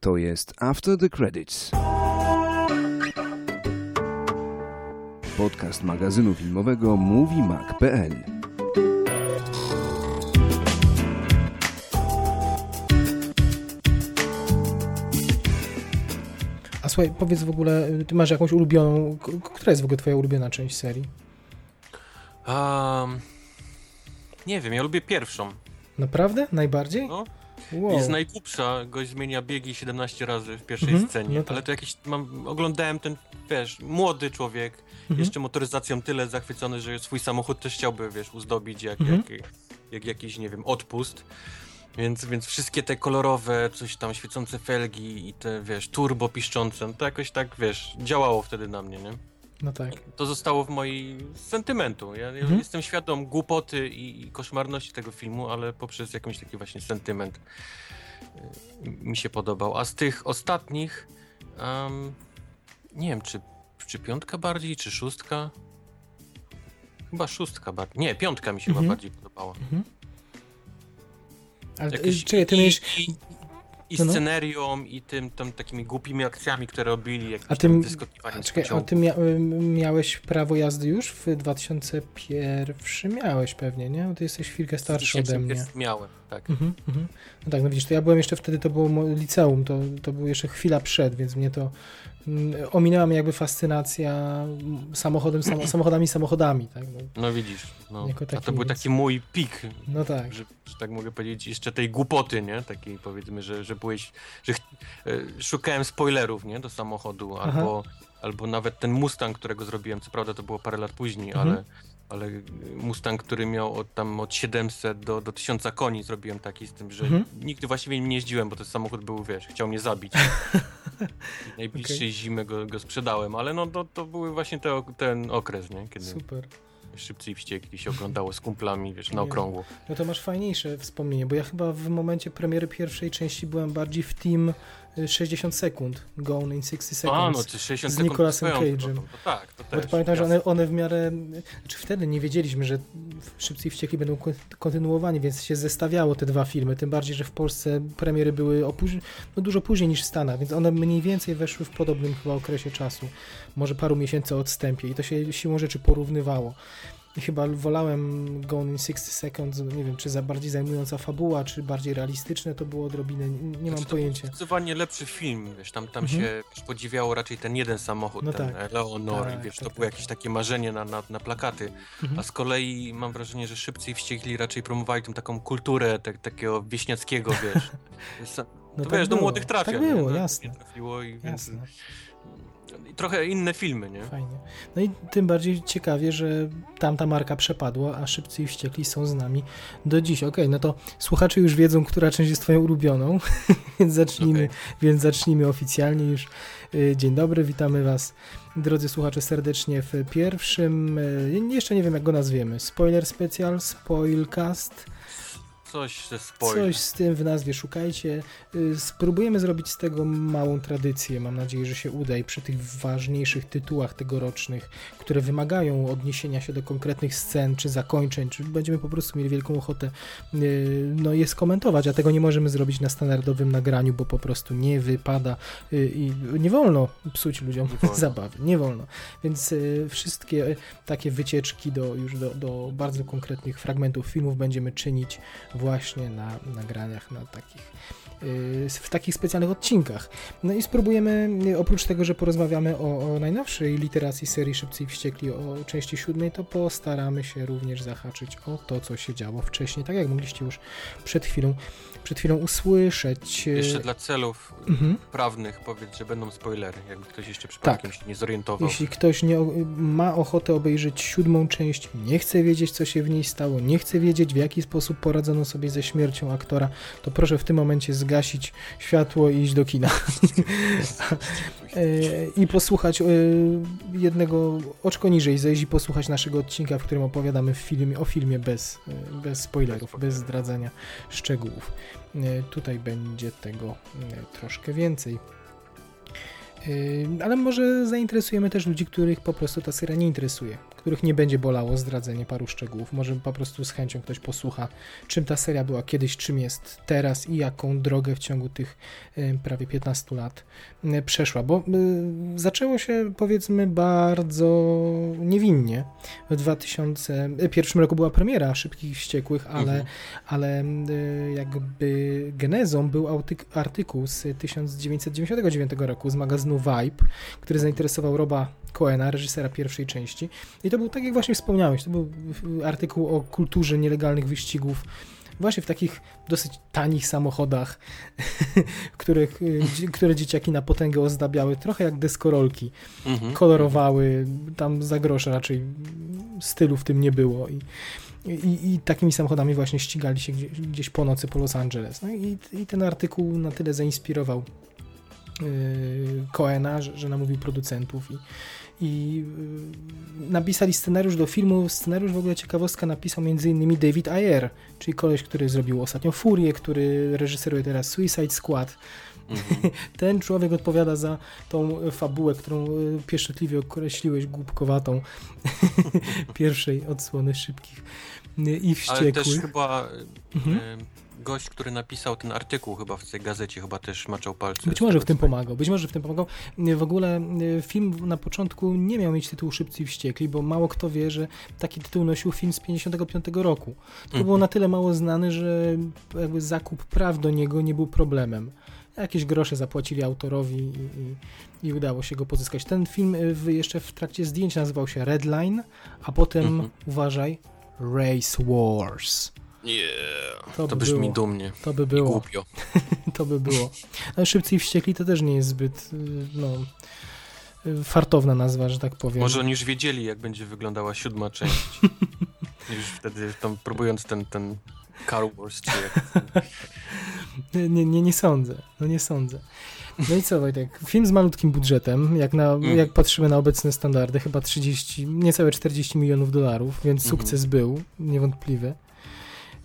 To jest After the Credits. Podcast magazynu filmowego MovieMag.pl A słuchaj, powiedz w ogóle, ty masz jakąś ulubioną, która jest w ogóle twoja ulubiona część serii? Um, nie wiem, ja lubię pierwszą. Naprawdę? Najbardziej? No, Wow. Jest najgłupsza, gość zmienia biegi 17 razy w pierwszej Mhm, scenie, no tak. ale to jakiś, mam, oglądałem ten, wiesz, młody człowiek, Mhm. jeszcze motoryzacją tyle zachwycony, że swój samochód też chciałby, wiesz, uzdobić jak, Mhm. jak, jak jakiś, nie wiem, odpust. Więc, więc wszystkie te kolorowe, coś tam, świecące felgi i te, wiesz, turbo piszczące, no to jakoś tak, wiesz, działało wtedy na mnie, nie? No tak. To zostało w mojej sentymentu. Ja, Mhm. jestem świadom głupoty i, i koszmarności tego filmu, ale poprzez jakiś taki właśnie sentyment y, mi się podobał. A z tych ostatnich, em, nie wiem, czy, czy piątka bardziej, czy szóstka? Chyba szóstka bardziej. Nie, piątka mi się Mhm. chyba bardziej podobała. Ale Jakieś- czekaj, ty miałeś, i, i No, no. scenerią, i tym tam takimi głupimi akcjami, które robili, jakimś A tym- wyskakiwaniem czekaj, a ty mia miałeś prawo jazdy już w 2001? Miałeś pewnie, nie? Bo ty jesteś chwilkę starszy ode mnie. Miałem, tak. Mhm, mhm. No tak, no widzisz, to ja byłem jeszcze wtedy, to było liceum, to, to było jeszcze chwila przed, więc mnie to ominęła mnie jakby fascynacja mm, samochodem, sam, samochodami, samochodami, tak? No, No widzisz, no. Jako a taki to był więc- taki mój pik, no tak. że, że tak mogę powiedzieć, jeszcze tej głupoty, nie? Takiej powiedzmy, że, że byłeś, że ch- e, szukałem spoilerów, nie? Do samochodu, Aha. albo, albo nawet ten Mustang, którego zrobiłem, co prawda to było parę lat później, Mhm. ale, ale Mustang, który miał od, tam od 700 do, do 1000 koni zrobiłem taki z tym, że Mhm. nigdy właściwie nim nie jeździłem, bo ten samochód był, wiesz, chciał mnie zabić. Najbliższej Okej. zimy go, go sprzedałem, ale no to, to były właśnie te, ten okres, nie? Kiedy Super. szybcy i wściekli się oglądało z kumplami, wiesz, na okrągło. No to masz fajniejsze wspomnienie, bo ja chyba w momencie premiery pierwszej części byłem bardziej w team y, 60 sekund, Gone in 60 Seconds. A, no czy 60 z Nicolasem Cage'em. tak, to Bo też. to pamiętam, że one, one w miarę. Znaczy wtedy nie wiedzieliśmy, że Szybcy i Wściekli będą kon- kontynuowani, więc się zestawiało te dwa filmy. Tym bardziej, że w Polsce premiery były opóź- no dużo później niż w Stanach, więc one mniej więcej weszły w podobnym chyba okresie czasu. Może paru miesięcy odstępie i to się siłą rzeczy porównywało. I chyba wolałem Gone in 60 Seconds, nie wiem, czy za bardziej zajmująca fabuła, czy bardziej realistyczne to było odrobinę, nie, nie mam Znaczy, to pojęcia. był Zdecydowanie lepszy film, wiesz, tam, tam Mhm. się podziwiało raczej ten jeden samochód, No ten tak. Leonor, Tak, i wiesz, tak, to tak, było tak. jakieś takie marzenie na, na, na plakaty, Mhm. a z kolei mam wrażenie, że szybcy i wściekli raczej promowali tą taką kulturę tak, takiego wieśniackiego, wiesz. No to tak wiesz, do było, młodych trafia, tak nie? było, No, jasne. Nie trafiło i więc... Jasne. I trochę inne filmy, nie? Fajnie. No i tym bardziej ciekawie, że tamta marka przepadła, a Szybcy i Wściekli są z nami do dziś. Okej, no to słuchacze już wiedzą, która część jest twoją ulubioną, więc zacznijmy, Okej. więc zacznijmy oficjalnie już. Y, Dzień dobry, witamy was, drodzy słuchacze, serdecznie w pierwszym, y, jeszcze nie wiem jak go nazwiemy, spoiler specjal, spoilcast, Coś ze spoiler. Coś z tym w nazwie szukajcie. Y, Spróbujemy zrobić z tego małą tradycję. Mam nadzieję, że się uda i przy tych ważniejszych tytułach tegorocznych, które wymagają odniesienia się do konkretnych scen czy zakończeń, czy będziemy po prostu mieli wielką ochotę y, no, je skomentować, a tego nie możemy zrobić na standardowym nagraniu, bo po prostu nie wypada y, i nie wolno psuć ludziom Nie wolno. zabawy. Nie wolno. Więc wszystkie takie wycieczki do, już do, do bardzo konkretnych fragmentów filmów będziemy czynić właśnie na nagraniach, na takich y, w takich specjalnych odcinkach. No i spróbujemy, y, oprócz tego, że porozmawiamy o, o najnowszej literacji serii Szybcy i Wściekli, o części siódmej, to postaramy się również zahaczyć o to, co się działo wcześniej, tak jak mogliście już przed chwilą, przed chwilą usłyszeć. y, Jeszcze dla celów Mhm. prawnych powiedz, że będą spoilery, jakby ktoś jeszcze przypadkiem się nie zorientował. Jeśli ktoś nie, ma ochotę obejrzeć siódmą część, nie chce wiedzieć, co się w niej stało, nie chce wiedzieć, w jaki sposób poradzono sobie ze śmiercią aktora, to proszę w tym momencie zgasić światło i iść do kina. E, I posłuchać e, jednego oczko niżej, zejść i posłuchać naszego odcinka, w którym opowiadamy w filmie, o filmie bez, e, bez spoilerów, bez zdradzania szczegółów. E, Tutaj będzie tego e, troszkę więcej. Yy, Ale może zainteresujemy też ludzi, których po prostu ta seria nie interesuje. Których nie będzie bolało zdradzenie paru szczegółów. Może po prostu z chęcią ktoś posłucha, czym ta seria była kiedyś, czym jest teraz i jaką drogę w ciągu tych y, prawie 15 lat y, przeszła. Bo y, zaczęło się powiedzmy bardzo niewinnie. W 2001 roku była premiera Szybkich i Wściekłych, ale, Mhm. ale jakby genezą był artykuł z 1999 roku z magazynu Vibe, który zainteresował Roba Coena, reżysera pierwszej części. I to był, tak jak właśnie wspomniałeś, to był artykuł o kulturze nielegalnych wyścigów właśnie w takich dosyć tanich samochodach, których, y, które dzieciaki na potęgę ozdabiały, trochę jak deskorolki Mhm. kolorowały, tam za grosze raczej stylu w tym nie było i, i, i takimi samochodami właśnie ścigali się gdzieś, gdzieś po nocy po Los Angeles. No i, i ten artykuł na tyle zainspirował yy, Coena, że, że namówił producentów i, i yy, napisali scenariusz do filmu. Scenariusz w ogóle ciekawostka napisał m.in. David Ayer, czyli koleś, który zrobił ostatnio Furię, który reżyseruje teraz Suicide Squad. Mhm. Ten człowiek odpowiada za tą fabułę, którą y, pieszczotliwie określiłeś głupkowatą pierwszej odsłony szybkich y, i Ale też wściekłych. chyba Mhm. Gość, który napisał ten artykuł chyba w tej gazecie, chyba też maczał palce. Być może w tym pomagał, być może w tym pomagał. W ogóle y, film na początku nie miał mieć tytułu Szybcy i Wściekli, bo mało kto wie, że taki tytuł nosił film z 55 roku. To było na tyle mało znany, że jakby zakup praw do niego nie był problemem. Jakieś grosze zapłacili autorowi i, i, i udało się go pozyskać. Ten film y, w, jeszcze w trakcie zdjęć nazywał się Redline, a potem, Mhm. uważaj, Race Wars. Yeah. To To, by brzmi było. dumnie To by i było, głupio. to by było. Ale Szybcy i Wściekli to też nie jest zbyt, y, no, y, fartowna nazwa, że tak powiem. Może oni już wiedzieli, jak będzie wyglądała siódma część. już wtedy tam próbując ten, ten Car Wars, czy jak... Nie, nie, nie, nie sądzę, no nie sądzę. No i co Wojtek, film z malutkim budżetem, jak, na, Mm. jak patrzymy na obecne standardy, chyba 30, niecałe 40 milionów dolarów, więc Mhm. sukces był, niewątpliwy.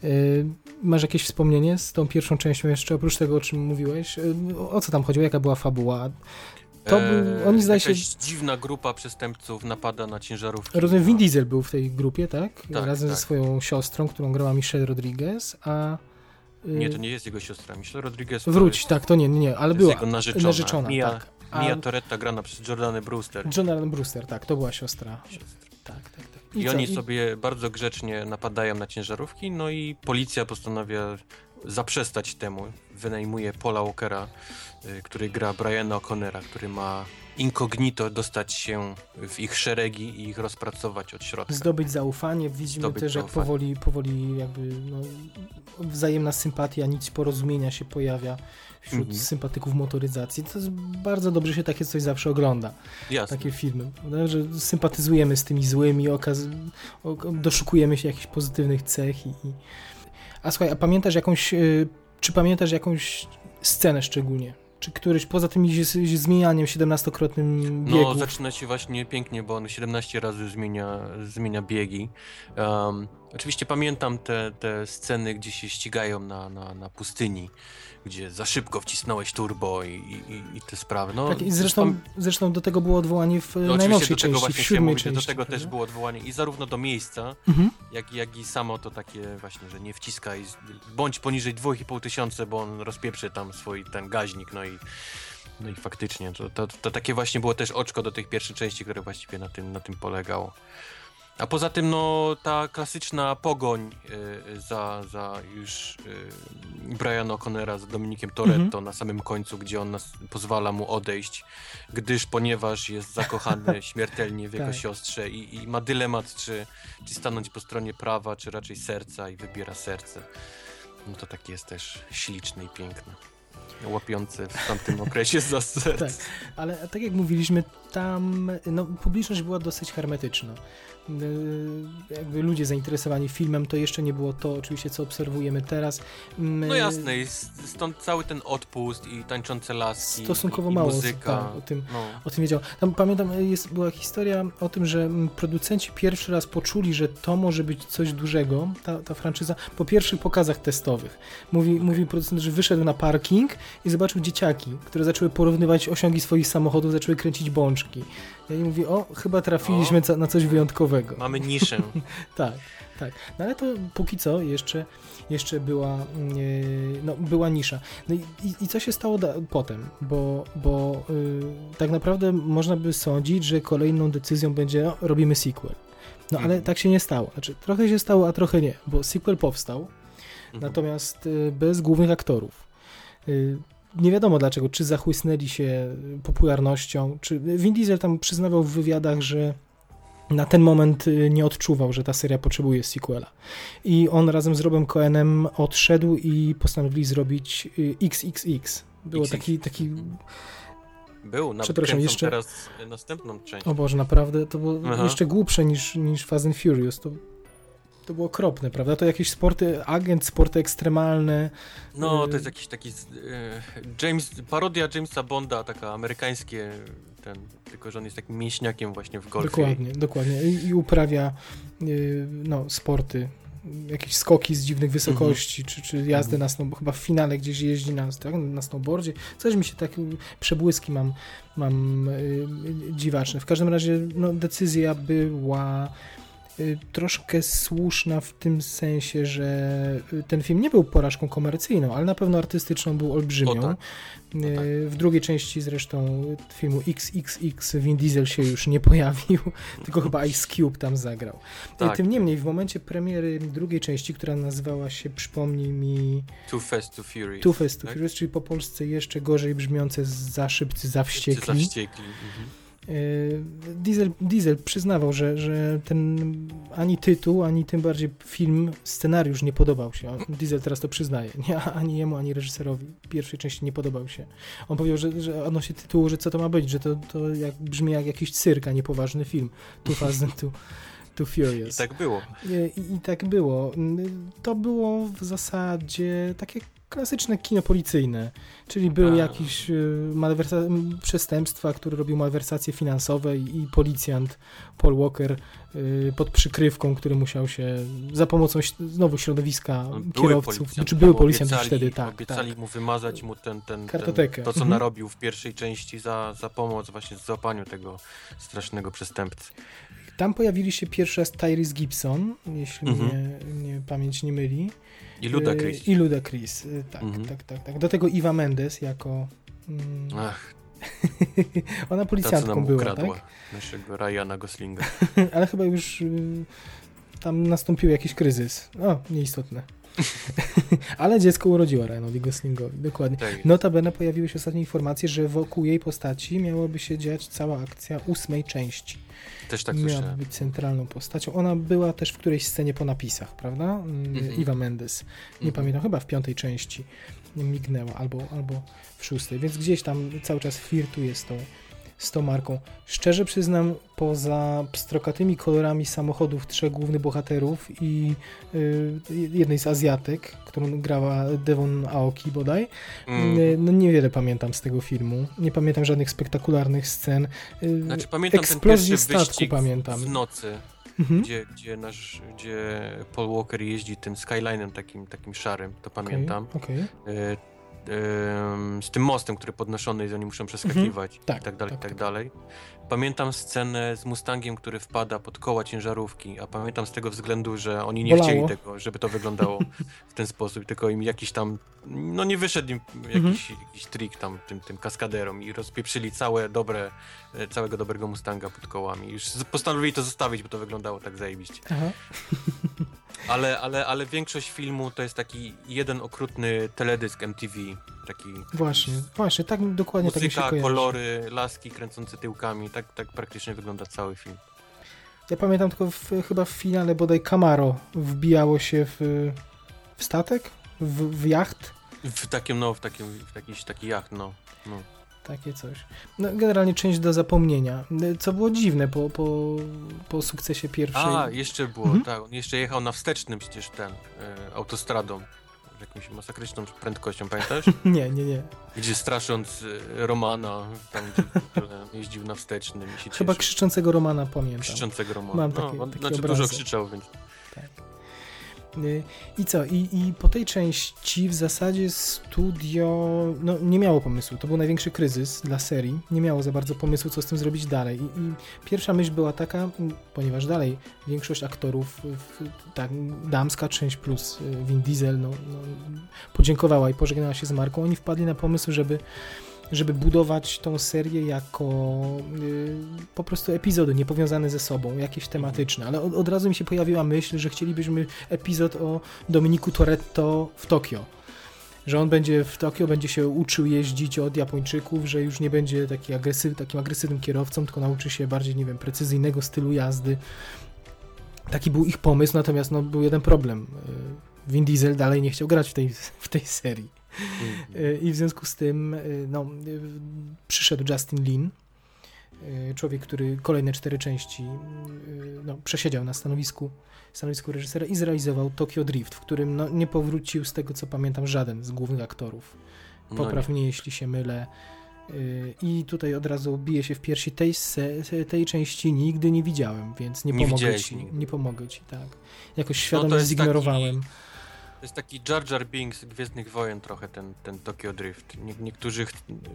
Y, Masz jakieś wspomnienie z tą pierwszą częścią jeszcze, oprócz tego, o czym mówiłeś? Y, O co tam chodziło, jaka była fabuła? To był- oni zdaje się- E, Jakaś dziwna grupa przestępców napada na ciężarówki. Rozumiem, Vin Diesel był w tej grupie, tak? Tak, Razem tak. ze swoją siostrą, którą grała Michelle Rodriguez, a... y, Nie, to nie jest jego siostra. Michelle Rodriguez to Wróć, jest, tak, to nie, nie, nie, ale to jest była jego narzeczona. narzeczona, Mia, tak. A- Mia Toretta grana przez Jordany Brewster. Jonathan Brewster, tak, to była siostra. Tak, tak, tak. I, co? oni sobie bardzo grzecznie napadają na ciężarówki, no i policja postanawia zaprzestać temu. Wynajmuje Paula Walkera, y, który gra Briana O'Connera, który ma incognito dostać się w ich szeregi i ich rozpracować od środka. Zdobyć zaufanie, widzimy Zdobyć też jak zaufanie. powoli, powoli jakby no, wzajemna sympatia, nic porozumienia się pojawia wśród Mhm. sympatyków motoryzacji. To jest bardzo dobrze się takie coś zawsze ogląda, Jasne. takie filmy, prawda? że sympatyzujemy z tymi złymi, okaz doszukujemy się jakichś pozytywnych cech i, i... A słuchaj, a pamiętasz jakąś, y, czy pamiętasz jakąś scenę szczególnie? Czy któryś, poza tym zmienianiem 17-krotnym No, biegów, zaczyna się właśnie pięknie, bo on 17 razy zmienia, zmienia biegi. Um, oczywiście pamiętam te, te sceny, gdzie się ścigają na, na, na pustyni, gdzie za szybko wcisnąłeś turbo i, i, i te sprawy. No, Tak, i zresztą, zresztą do tego było odwołanie w no, najnowszej do tego części, w właśnie siódmej części. do tego też było odwołanie i zarówno do miejsca, Mhm. jak, jak i samo to takie właśnie, że nie wciskaj, bądź poniżej 2,5 tysiąca, bo on rozpieprzy tam swój ten gaźnik, no i no i faktycznie, to, to, to takie właśnie było też oczko do tej pierwszej części, które właściwie na tym, na tym polegało. A poza tym, no, ta klasyczna pogoń y, za, za już y, Briana O'Connera z Dominikiem Toretto Mhm. na samym końcu, gdzie on nas, pozwala mu odejść, gdyż ponieważ jest zakochany śmiertelnie w jego Tak. siostrze i, i ma dylemat, czy, czy stanąć po stronie prawa, czy raczej serca i wybiera serce. No to taki jest też śliczny i piękny. Łapiący w tamtym okresie za serce. Tak, ale tak jak mówiliśmy, tam no, publiczność była dosyć hermetyczna. Yy, Jakby ludzie zainteresowani filmem, to jeszcze nie było to, oczywiście, co obserwujemy teraz. My, No jasne, stąd cały ten odpust i tańczące laski. Stosunkowo i, i mało muzyka. tak, o tym No. o tym wiedział. Tam pamiętam, jest, była historia o tym, że mm, producenci pierwszy raz poczuli, że to może być coś dużego, ta, ta franczyza, po pierwszych pokazach testowych. Mówi, mówi producent, że wyszedł na parking i zobaczył dzieciaki, które zaczęły porównywać osiągi swoich samochodów, zaczęły kręcić bączki. Ja i mówi, o, chyba trafiliśmy O. na coś wyjątkowego. Mamy niszę. Tak, tak. No ale to póki co jeszcze, jeszcze była, yy, no, była nisza. No i, i, i co się stało potem? Bo, bo yy, tak naprawdę można by sądzić, że kolejną decyzją będzie no, robimy sequel. No ale Mhm. tak się nie stało. Znaczy, trochę się stało, a trochę nie, bo sequel powstał, Mhm. natomiast y, bez głównych aktorów. Y, Nie wiadomo dlaczego, czy zachłysnęli się popularnością, czy Vin Diesel tam przyznawał w wywiadach, że na ten moment y, nie odczuwał, że ta seria potrzebuje sequela. I on razem z Robem Cohenem odszedł i postanowili zrobić y, XXX. Było XX. taki, taki, Był, na, Przepraszam, kręcą jeszcze- teraz następną część. o Boże, naprawdę, to było Aha. jeszcze głupsze niż, niż Fast and Furious. To, to było okropne, prawda? To jakieś sporty, agent, sporty ekstremalne. No, y- to jest jakiś taki e, James, parodia Jamesa Bonda, taka amerykańskie, ten, tylko że on jest takim mięśniakiem właśnie w golfie. Dokładnie, dokładnie. I, i uprawia y, no, sporty, jakieś skoki z dziwnych wysokości, czy, czy jazdę Mhm. na snow, chyba w finale gdzieś jeździ na, tak, na snowboardzie. Coś mi się tak, y, przebłyski mam, mam y, y, dziwaczne. W każdym razie no, decyzja była y, troszkę słuszna w tym sensie, że y, ten film nie był porażką komercyjną, ale na pewno artystyczną był olbrzymią. O tak. O Y, tak. W drugiej części zresztą filmu XXX Vin Diesel się już nie pojawił, tylko chyba Ice Cube tam zagrał. Tak. Tym niemniej w momencie premiery drugiej części, która nazywała się, przypomnij mi, Too Fast, Too Furious. Too Fast to tak? Furious, czyli po polsce jeszcze gorzej brzmiące za szybcy, za Za wściekli. wściekli. Mhm. Y, Diesel, Diesel przyznawał, że, że ten ani tytuł, ani tym bardziej film, scenariusz nie podobał się. Diesel teraz to przyznaje. Nie, ani jemu, ani reżyserowi pierwszej części nie podobał się. On powiedział, że, że odnośnie tytułu, że co to ma być, że to, to jak, brzmi jak jakiś cyrk, a nie poważny film. Too Fast and Too, too I Furious. tak było. I, i, I tak było. To było w zasadzie takie klasyczne kino policyjne, czyli były A. jakieś y, malwersa- przestępstwa, które robił malwersacje finansowe i, i policjant Paul Walker y, pod przykrywką, który musiał się za pomocą znowu środowiska Były kierowców, czy były bo policjanci obiecali, wtedy, tak, Obiecali tak. mu wymazać mu ten, ten, ten to, co Mhm. narobił w pierwszej części za, za pomoc właśnie w złapaniu tego strasznego przestępcy. Tam pojawili się pierwszy raz Tyrese Gibson, jeśli Mhm. mnie, mnie pamięć nie myli. I Luda Y, Chris. I Luda Chris, y, tak, Mhm. tak, tak, tak. Do tego Eva Mendes jako... Mm, Ach, Ona ta policjantką nam była, ukradła tak? naszego Ryana Goslinga. Ale chyba już y, tam nastąpił jakiś kryzys. O, nieistotne. Ale dziecko urodziła Ryanowi Goslingowi, dokładnie. Tak, Notabene pojawiły się ostatnie informacje, że wokół jej postaci miałaby się dziać cała akcja ósmej części. Też tak Miałaby słyszałem. być centralną postacią. Ona była też w którejś scenie po napisach, prawda? Mm, Mhm. Eva Mendes. Nie Mhm. pamiętam, chyba w piątej części mignęła, albo, albo w szóstej, więc gdzieś tam cały czas flirtuje z tą, z tą marką. Szczerze przyznam, poza pstrokatymi kolorami samochodów trzech głównych bohaterów i y, jednej z Azjatek, którą grała Devon Aoki bodaj, Mm. y, no niewiele pamiętam z tego filmu. Nie pamiętam żadnych spektakularnych scen. Y, Znaczy pamiętam ten eksplozję statku pamiętam. w nocy, mhm. gdzie, gdzie nasz, gdzie Paul Walker jeździ tym Skylinem takim, takim szarym, to pamiętam. Okej, okej. Z tym mostem, który podnoszony jest, oni muszą przeskakiwać Tak, i tak dalej, tak, i tak tak. dalej. Pamiętam scenę z Mustangiem, który wpada pod koła ciężarówki, a pamiętam z tego względu, że oni nie Bolało. chcieli tego, żeby to wyglądało w ten sposób, tylko im jakiś tam, no nie wyszedł im Mhm. jakiś, jakiś trik tam tym, tym kaskaderom i rozpieprzyli całe dobre, e, całego dobrego Mustanga pod kołami. Już postanowili to zostawić, bo to wyglądało tak zajebiście. Aha. Ale, ale, ale większość filmu to jest taki jeden okrutny teledysk MTV, taki Właśnie, właśnie, tak dokładnie tak mi się muzyka, kojarzy. kolory, laski kręcące tyłkami, tak, tak praktycznie wygląda cały film. Ja pamiętam tylko w, chyba w finale bodaj Camaro wbijało się w, w statek, w, w jacht, W takim, no, w takim, w jakiś taki jacht, no. no. Takie coś. No, generalnie część do zapomnienia, co było dziwne po, po, po sukcesie pierwszej. A, jeszcze było, Mhm. tak, on jeszcze jechał na wstecznym przecież ten, e, autostradą, jakąś masakryczną prędkością, pamiętasz? Nie, nie, nie. Gdzie strasząc e, Romana, tam gdzie jeździł na wstecznym i się Chyba cieszył. krzyczącego Romana pamiętam. Krzyczącego Romana. Mam no, taki- on, taki znaczy dużo obrazek. krzyczał, więc... Y, I co? I, I po tej części w zasadzie studio no, nie miało pomysłu. To był największy kryzys dla serii. Nie miało za bardzo pomysłu, co z tym zrobić dalej. I, i pierwsza myśl była taka, ponieważ dalej większość aktorów, tak, damska część plus y, Vin Diesel, no, no, podziękowała i pożegnała się z marką. Oni wpadli na pomysł, żeby żeby budować tą serię jako y, po prostu epizody niepowiązane ze sobą, jakieś tematyczne, ale od, od, razu mi się pojawiła myśl, że chcielibyśmy epizod o Dominiku Toretto w Tokio. Że on będzie w Tokio, będzie się uczył jeździć od Japończyków, że już nie będzie taki agresyw, takim agresywnym kierowcą, tylko nauczy się bardziej, nie wiem, precyzyjnego stylu jazdy. Taki był ich pomysł, natomiast no, był jeden problem. Y, Vin Diesel dalej nie chciał grać w tej, w tej serii. I w związku z tym y, no, y, przyszedł Justin Lin, człowiek, który kolejne cztery części no, przesiedział na stanowisku, stanowisku reżysera i zrealizował Tokyo Drift, w którym no, nie powrócił z tego co pamiętam żaden z głównych aktorów. No Popraw mnie, jeśli się mylę. I tutaj od razu bije się w piersi tej, tej części nigdy nie widziałem, więc nie, nie pomogę ci. Nigdy. Nie pomogę ci, tak. Jakoś no świadomie no zignorowałem. Taki to jest taki Jar Jar Binks Gwiezdnych Wojen trochę ten, ten Tokyo Drift. Nie, niektórzy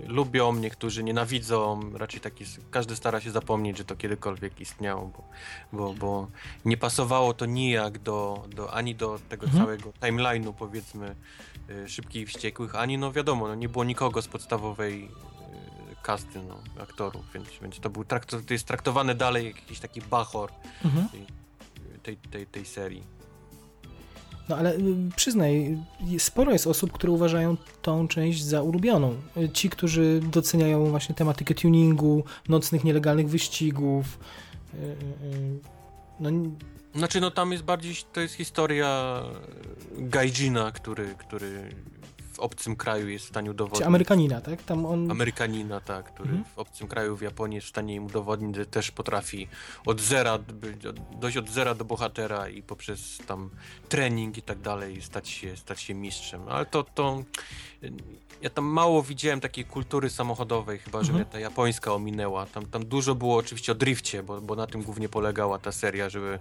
lubią, niektórzy nienawidzą, raczej taki, każdy stara się zapomnieć, że to kiedykolwiek istniało, bo, bo, bo nie pasowało to nijak do, do ani do tego mhm. całego timeline'u powiedzmy y, Szybkich i Wściekłych, ani no wiadomo, no, nie było nikogo z podstawowej y, kasty no, aktorów, więc, więc to, był trakt, to jest traktowane dalej jak jakiś taki bachor mhm. tej, tej, tej, tej serii. No ale y, przyznaj, sporo jest osób, które uważają tą część za ulubioną. Ci, którzy doceniają właśnie tematykę tuningu, nocnych nielegalnych wyścigów. Y, y, no, znaczy, no tam jest bardziej, to jest historia Gaijina, który, który w obcym kraju jest w stanie udowodnić. Czy Amerykanina, tak? Tam on... Amerykanina, tak, który mhm. w obcym kraju w Japonii jest w stanie im udowodnić, że też potrafi od zera, dojść od zera do bohatera i poprzez tam trening i tak dalej stać się, stać się mistrzem. Ale to, to ja tam mało widziałem takiej kultury samochodowej, chyba że mhm. mnie ta japońska ominęła. Tam, tam dużo było oczywiście o drifcie, bo, bo na tym głównie polegała ta seria, żeby,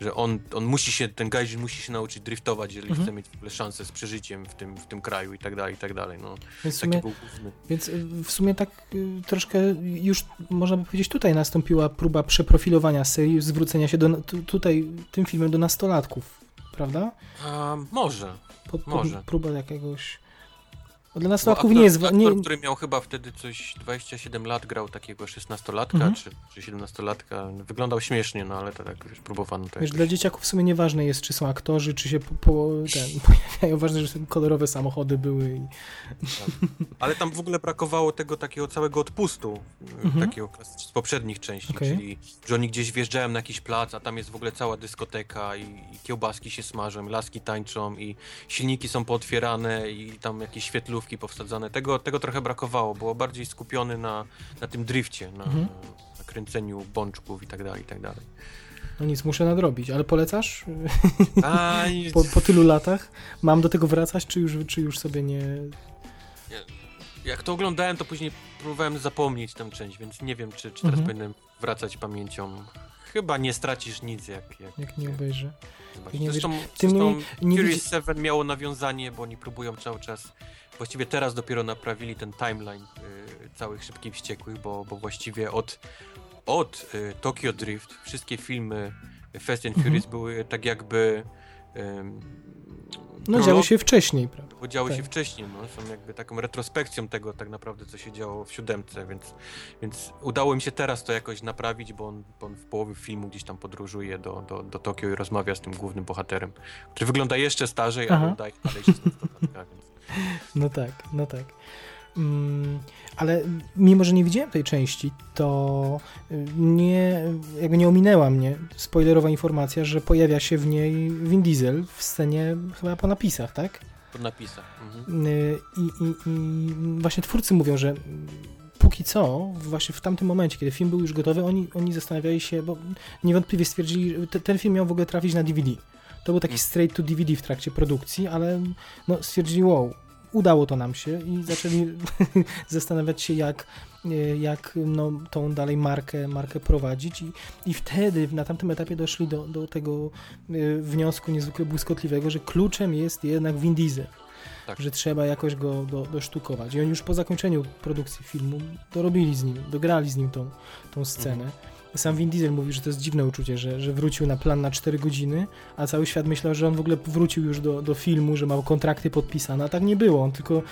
że on, on musi się, ten gaijin musi się nauczyć driftować, jeżeli mhm. chce mieć w ogóle szansę z przeżyciem w tym, w tym kraju i tak dalej, i tak dalej. No, więc, w sumie, więc y, w sumie tak y, troszkę już można by powiedzieć tutaj nastąpiła próba przeprofilowania serii, zwrócenia się do, tutaj tym filmem do nastolatków, prawda? A, może. Może. Próba jakiegoś dla nastolatków aktor, nie jest... Aktor, nie... który miał chyba wtedy coś 27 lat, grał takiego 16-latka mhm. czy, czy 17-latka. Wyglądał śmiesznie, no ale to tak już próbowano. To Wiesz, dla dzieciaków w sumie nieważne jest, czy są aktorzy, czy się po, po, ten, pojawiają. Ważne, że kolorowe samochody były. I... Tak. Ale tam w ogóle brakowało tego takiego całego odpustu, mhm. takiego z poprzednich części, okay. czyli że oni gdzieś wjeżdżają na jakiś plac, a tam jest w ogóle cała dyskoteka i, i kiełbaski się smażą, laski tańczą i silniki są pootwierane i tam jakieś świetlówki powsadzane. Tego, tego trochę brakowało. Było bardziej skupiony na, na tym drifcie, na, mhm. na kręceniu bączków i tak dalej, i tak dalej. No nic, muszę nadrobić, ale polecasz? A, po, po, tylu latach? Mam do tego wracać, czy już, czy już sobie nie... Jak to oglądałem, to później próbowałem zapomnieć tę część, więc nie wiem, czy, czy teraz mhm. powinienem wracać pamięcią. Chyba nie stracisz nic, jak... Jak, jak nie obejrzę. Nie zresztą, zresztą nie, Curious 7 miało nawiązanie, bo oni próbują cały czas właściwie teraz dopiero naprawili ten timeline y, całych Szybkich Wściekłych, bo, bo właściwie od, od y, Tokyo Drift wszystkie filmy Fast and Furious mhm. były tak jakby no działy się wcześniej, prawda? Bo działy tak. się wcześniej, no, są jakby taką retrospekcją tego tak naprawdę, co się działo w siódemce, więc, więc udało mi się teraz to jakoś naprawić, bo on, bo on w połowie filmu gdzieś tam podróżuje do, do, do Tokio i rozmawia z tym głównym bohaterem, który wygląda jeszcze starzej, Aha. ale daje dalej 16 więc... No tak, no tak. Mm, ale mimo, że nie widziałem tej części, to y, nie, jakby nie ominęła mnie spoilerowa informacja, że pojawia się w niej Vin Diesel w scenie chyba po napisach, tak? Po napisach. Mhm. Y, I, i, I właśnie twórcy mówią, że póki co, właśnie w tamtym momencie, kiedy film był już gotowy, oni, oni zastanawiali się, bo niewątpliwie stwierdzili, że ten film miał w ogóle trafić na DVD. To był taki straight to DVD w trakcie produkcji, ale no, stwierdzili, wow, udało to nam się i zaczęli zastanawiać się, jak, e, jak no, tą dalej markę, markę prowadzić I, i wtedy na tamtym etapie doszli do, do tego e, wniosku niezwykle błyskotliwego, że kluczem jest jednak Vin Diesel. Tak. że trzeba jakoś go do, dosztukować. I oni już po zakończeniu produkcji filmu dorobili z nim, dograli z nim tą, tą scenę. Mhm. Sam Vin Diesel mówi, że to jest dziwne uczucie, że, że wrócił na plan na 4 godziny, a cały świat myślał, że on w ogóle wrócił już do, do filmu, że ma kontrakty podpisane, a tak nie było. On tylko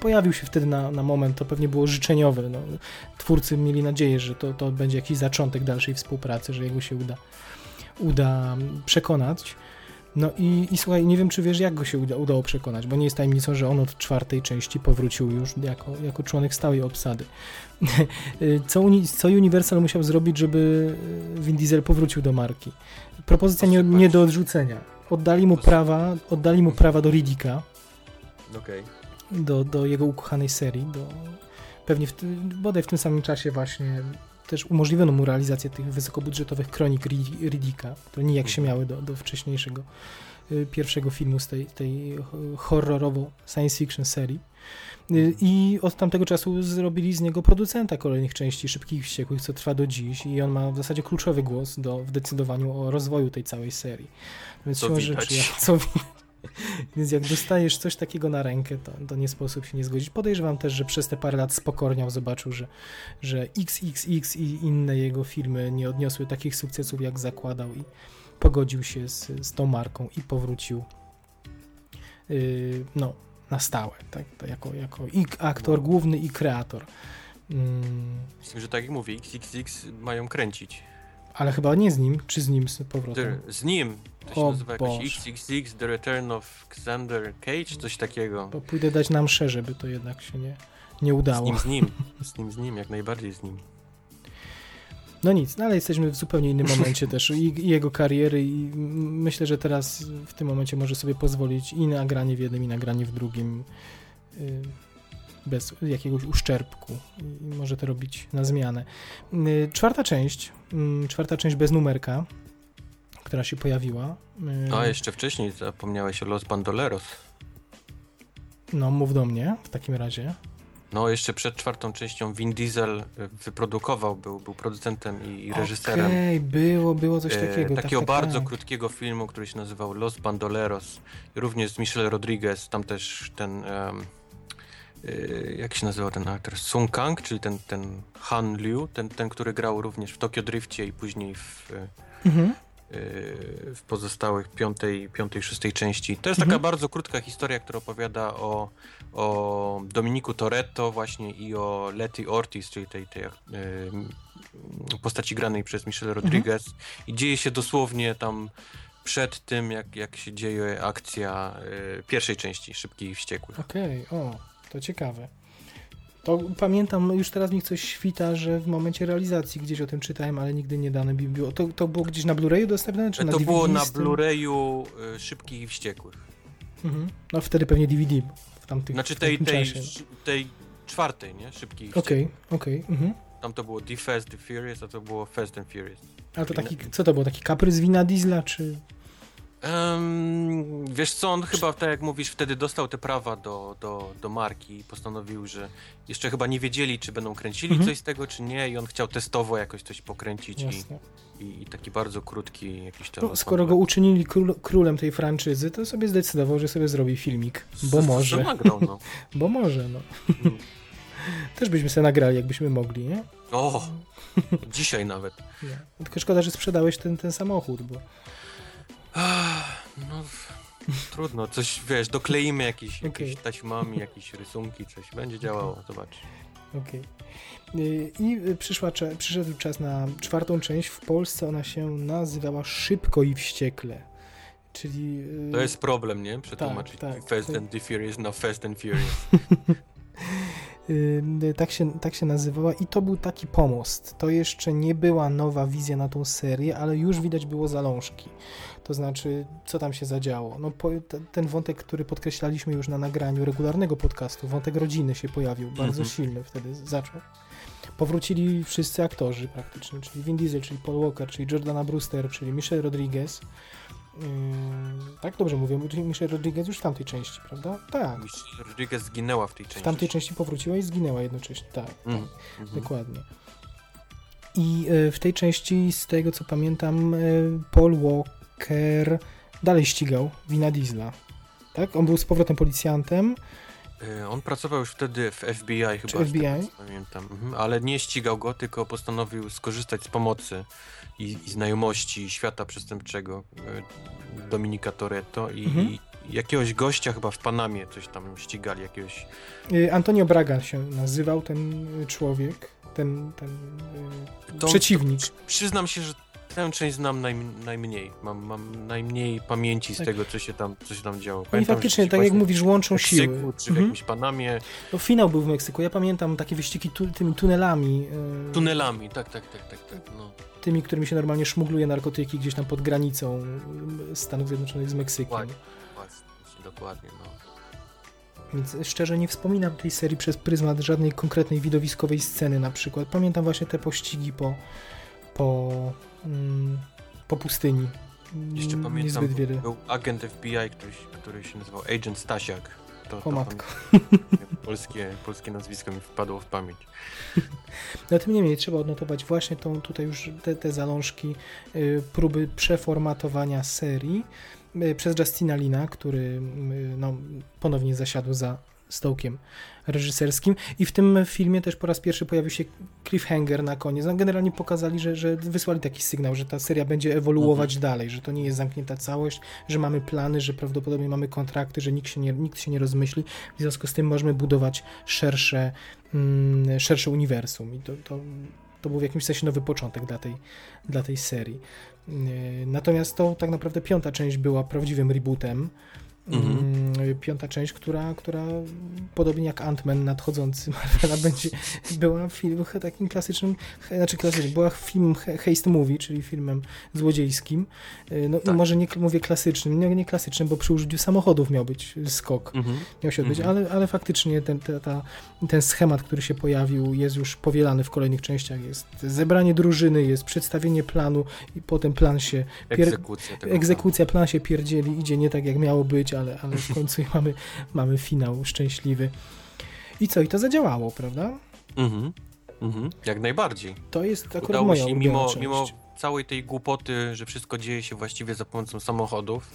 pojawił się wtedy na, na moment, to pewnie było życzeniowe. No. Twórcy mieli nadzieję, że to, to będzie jakiś zaczątek dalszej współpracy, że jego się uda, uda przekonać. No i, i słuchaj, nie wiem, czy wiesz, jak go się uda, udało przekonać, bo nie jest tajemnicą, że on od czwartej części powrócił już jako, jako członek stałej obsady. co, uni, co Universal musiał zrobić, żeby Vin Diesel powrócił do marki? Propozycja nie, nie do odrzucenia. Oddali mu prawa, oddali mu prawa do Riddicka. Okay. Do, do jego ukochanej serii, do, pewnie w, bodaj w tym samym czasie właśnie też umożliwiono mu realizację tych wysokobudżetowych kronik Riddicka, które nijak się mhm. miały do, do wcześniejszego y, pierwszego filmu z tej, tej horrorowo science fiction serii. Y, I od tamtego czasu zrobili z niego producenta kolejnych części Szybkich i Wściekłych, co trwa do dziś i on ma w zasadzie kluczowy głos do, w decydowaniu o rozwoju tej całej serii. Więc co. Rzeczy, jak, co widać. Więc jak dostajesz coś takiego na rękę, to, to nie sposób się nie zgodzić. Podejrzewam też, że przez te parę lat spokorniał, zobaczył, że, że XXX i inne jego filmy nie odniosły takich sukcesów, jak zakładał i pogodził się z, z tą marką i powrócił yy, no, na stałe, tak? jako, jako i aktor no. główny i kreator. Mm. Myślę, że tak jak mówię, XXX mają kręcić. Ale chyba nie z nim, czy z nim z powrotem? z nim. To się o nazywa Boże. jakoś XXX, The Return of Xander Cage, coś takiego. Bo pójdę dać nam mszę, żeby to jednak się nie, nie udało. Z nim, z nim, z nim, z nim, jak najbardziej z nim. No nic, no ale jesteśmy w zupełnie innym momencie też i, i, jego kariery i myślę, że teraz w tym momencie może sobie pozwolić i nagranie w jednym, i nagranie w drugim y, bez jakiegoś uszczerbku i może to robić na zmianę. Y, czwarta część, y, czwarta część bez numerka, która się pojawiła. A jeszcze wcześniej zapomniałeś o Los Bandoleros. No, mów do mnie w takim razie. No, jeszcze przed czwartą częścią Vin Diesel e, wyprodukował, był, był producentem i, i reżyserem. Okej, okay, było, było coś e, takiego. E, takiego tak, bardzo tak. krótkiego filmu, który się nazywał Los Bandoleros. Również z Michelle Rodriguez, tam też ten... Um, jak się nazywał ten aktor? Sung Kang, czyli ten, ten Han Liu, ten, ten, który grał również w Tokyo Driftie i później w, mhm w pozostałych piątej, piątej, szóstej części. To jest mhm. taka bardzo krótka historia, która opowiada o, o Dominiku Toretto właśnie i o Letty Ortiz, czyli tej, tej postaci granej przez Michelle mhm. Rodriguez mhm. i dzieje się dosłownie tam przed tym, jak, jak się dzieje akcja y, pierwszej części Szybkich i Wściekłych. Okej, okay. o, to ciekawe. To pamiętam, już teraz mi coś świta, że w momencie realizacji gdzieś o tym czytałem, ale nigdy nie dane było. To, to było gdzieś na Blu-rayu dostępne, czy to na DVD? To było na Blu-rayu Szybkich i Wściekłych. Mhm. No wtedy pewnie DVD w tamtych Znaczy tej, tej, tej czwartej, nie? Wściekłych. Okej, okej. Mhm. Tam to było The Fast, The Furious, a to było Fast and Furious. A to taki, co to było, taki kaprys wina Diesla, czy... Um, wiesz co, on chyba, tak jak mówisz, wtedy dostał te prawa do, do, do marki i postanowił, że jeszcze chyba nie wiedzieli, czy będą kręcili mhm. coś z tego, czy nie i on chciał testowo jakoś coś pokręcić i, i, i, taki bardzo krótki jakiś tam... No, skoro go uczynili król, królem tej franczyzy, to sobie zdecydował, że sobie zrobi filmik, bo z, może. nagrał, no. bo może, no. Mm. Też byśmy sobie nagrali, jakbyśmy mogli, nie? O, dzisiaj nawet. Nie. Tylko szkoda, że sprzedałeś ten, ten samochód, bo... No, trudno, coś, wiesz, dokleimy jakieś, okay. jakieś taśmami, jakieś rysunki, coś, będzie działało, okay. zobacz. Okej. Okay. I przyszła, przyszedł czas na czwartą część. W Polsce ona się nazywała Szybko i Wściekle. Czyli... Y, to jest problem, nie? Przetłumaczyć tak, tak, Fast to... and the Furious na Fast and Furious. Tak się, tak się nazywała i to był taki pomost. To jeszcze nie była nowa wizja na tą serię, ale już widać było zalążki. To znaczy, co tam się zadziało. No, po, ten wątek, który podkreślaliśmy już na nagraniu regularnego podcastu, wątek rodziny się pojawił, bardzo -hmm. silny wtedy zaczął. Powrócili wszyscy aktorzy praktycznie, czyli Vin Diesel, czyli Paul Walker, czyli Jordana Brewster, czyli Michelle Rodriguez. Tak, dobrze mówię, Michelle Rodriguez już w tamtej części, prawda? Tak. Michelle Rodriguez zginęła w tej części. W tamtej części powróciła i zginęła jednocześnie, tak, Mm, tak mhm. dokładnie. I e, w tej części, z tego co pamiętam, e, Paul Walker dalej ścigał Wina Diesla. Tak? On był z powrotem policjantem. Y, On pracował już wtedy w FBI chyba. Czy FBI? co Pamiętam, mhm. ale nie ścigał go, tylko postanowił skorzystać z pomocy i, i znajomości świata przestępczego y, Dominika Toretto i, Mhm. jakiegoś gościa chyba w Panamie coś tam ścigali, jakiegoś... E, Antonio Braga się nazywał ten e, człowiek, ten, ten e, To- przeciwnik. Przy- Przyznam się, że tę część znam naj, najmniej. Mam, mam najmniej pamięci z Tak. tego, co się tam, co się tam działo. Pamiętam, faktycznie, tak jak mówisz, łączą w siły. Meksyku, czy w Mhm. jakimś Panamie. No, finał był w Meksyku. Ja pamiętam takie wyścigi tu, tymi tunelami. e, Tunelami, tak, tak, tak, tak, tak. No. Tymi, którymi się normalnie szmugluje narkotyki gdzieś tam pod granicą Stanów Zjednoczonych z Meksykiem. Dokładnie, właśnie, dokładnie, no. Więc szczerze nie wspominam tej serii przez pryzmat żadnej konkretnej widowiskowej sceny na przykład. Pamiętam właśnie te pościgi po, po, mm, po pustyni. Jeszcze Mm, pamiętam, Niezbyt wiele. był agent FBI, który, który się nazywał Agent Stasiak. To, to matko. polskie, polskie nazwisko mi wpadło w pamięć. No tym niemniej trzeba odnotować właśnie tą tutaj już te, te zalążki y, próby przeformatowania serii y, przez Justina Lina, który y, no, ponownie zasiadł za stołkiem reżyserskim i w tym filmie też po raz pierwszy pojawił się cliffhanger na koniec. No, generalnie pokazali, że, że wysłali taki sygnał, że ta seria będzie ewoluować dalej, że to nie jest zamknięta całość, że mamy plany, że prawdopodobnie mamy kontrakty, że nikt się nie, nikt się nie rozmyśli. W związku z tym możemy budować szersze, mm, szersze uniwersum i to, to, to był w jakimś sensie nowy początek dla tej, dla tej serii. Yy, Natomiast to tak naprawdę piąta część była prawdziwym rebootem. Mhm. Mm, Piąta część, która, która podobnie jak Ant-Man nadchodzący Marvela będzie, była film takim klasycznym, znaczy klasycznym, była filmem he- heist movie, czyli filmem złodziejskim. Yy, No, Tak. Może nie mówię klasycznym, nie, nie klasycznym, bo przy użyciu samochodów miał być skok Mhm. miał się odbyć, Mhm. ale, ale faktycznie ten, ta, ta, ten schemat, który się pojawił, jest już powielany w kolejnych częściach. Jest zebranie drużyny, jest przedstawienie planu i potem plan się, pier- Egzekucja egzekucja, plan się pierdzieli, idzie nie tak jak miało być, ale, ale w końcu mamy, mamy finał szczęśliwy. I co? I to zadziałało, prawda? Mhm. Mhm. Jak najbardziej. To jest akurat Udało moja się mimo, część. mimo całej tej głupoty, że wszystko dzieje się właściwie za pomocą samochodów,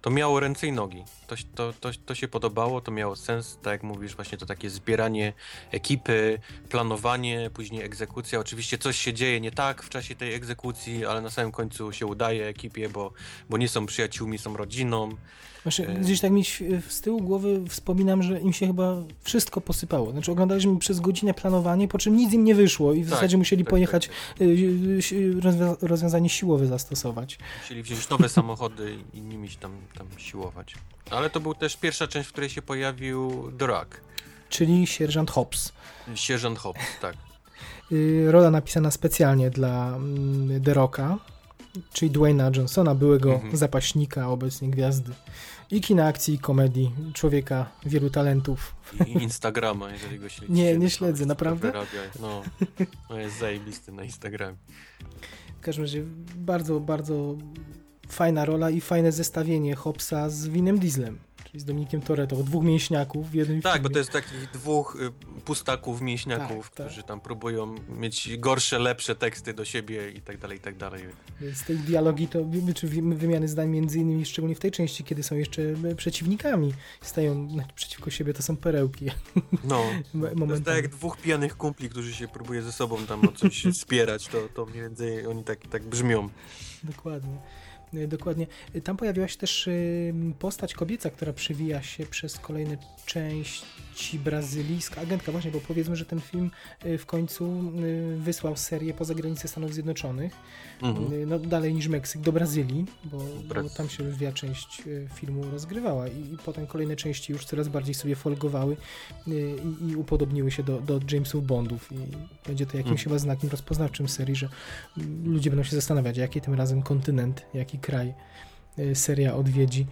to miało ręce i nogi. To, to, to, to się podobało, to miało sens, tak jak mówisz, właśnie to takie zbieranie ekipy, planowanie, później egzekucja. Oczywiście coś się dzieje nie tak w czasie tej egzekucji, ale na samym końcu się udaje ekipie, bo, bo nie są przyjaciółmi, są rodziną. Właśnie E. gdzieś tak mi z tyłu głowy wspominam, że im się chyba wszystko posypało. Znaczy oglądaliśmy przez godzinę planowanie, po czym nic im nie wyszło i w Tak, zasadzie musieli tak, pojechać tak, tak. y, y, rozwią- rozwiązanie siłowe zastosować. Musieli wziąć nowe samochody i nimi się tam, tam siłować. Ale to był też pierwsza część, w której się pojawił Rock. Czyli sierżant Hobbs. Sierżant Hobbs, tak. Y, Rola napisana specjalnie dla mm, The Rocka, czyli Dwayna Johnsona, byłego Mhm. zapaśnika, obecnie gwiazdy. I kina akcji, i komedii, człowieka wielu talentów. I Instagrama, jeżeli go śledzicie. Nie, nie śledzę, naprawdę? No, no jest zajebisty na Instagramie. W każdym razie bardzo, bardzo fajna rola i fajne zestawienie Hobbsa z Winem Dieslem, czyli z Dominikiem Toretto, dwóch mięśniaków w jednym Tak, filmie. bo to jest takich dwóch y, pustaków, mięśniaków, Tak, tak. którzy tam próbują mieć gorsze, lepsze teksty do siebie i tak dalej, i tak dalej. Z tej dialogi, to czy wy- wymiany zdań między innymi, szczególnie w tej części, kiedy są jeszcze e, przeciwnikami, stają przeciwko siebie, to są perełki. No, to jest tak jak dwóch pijanych kumpli, którzy się próbuje ze sobą tam o coś spierać, to, to mniej więcej oni tak, tak brzmią. Dokładnie. E, Dokładnie. Tam pojawiła się też y, postać kobieca, która przewija się przez kolejne części brazylijska agentka, właśnie, bo powiedzmy, że ten film y, w końcu y, wysłał serię poza granicę Stanów Zjednoczonych, Mhm. y, no dalej niż Meksyk, do Brazylii, bo, bo tam się lwia część filmu rozgrywała i, i potem kolejne części już coraz bardziej sobie folgowały i, i upodobniły się do, do Jamesów Bondów i będzie to jakimś Mhm. chyba znakiem rozpoznawczym serii, że mm, ludzie będą się zastanawiać, jaki tym razem kontynent, jaki kraj seria odwiedzi.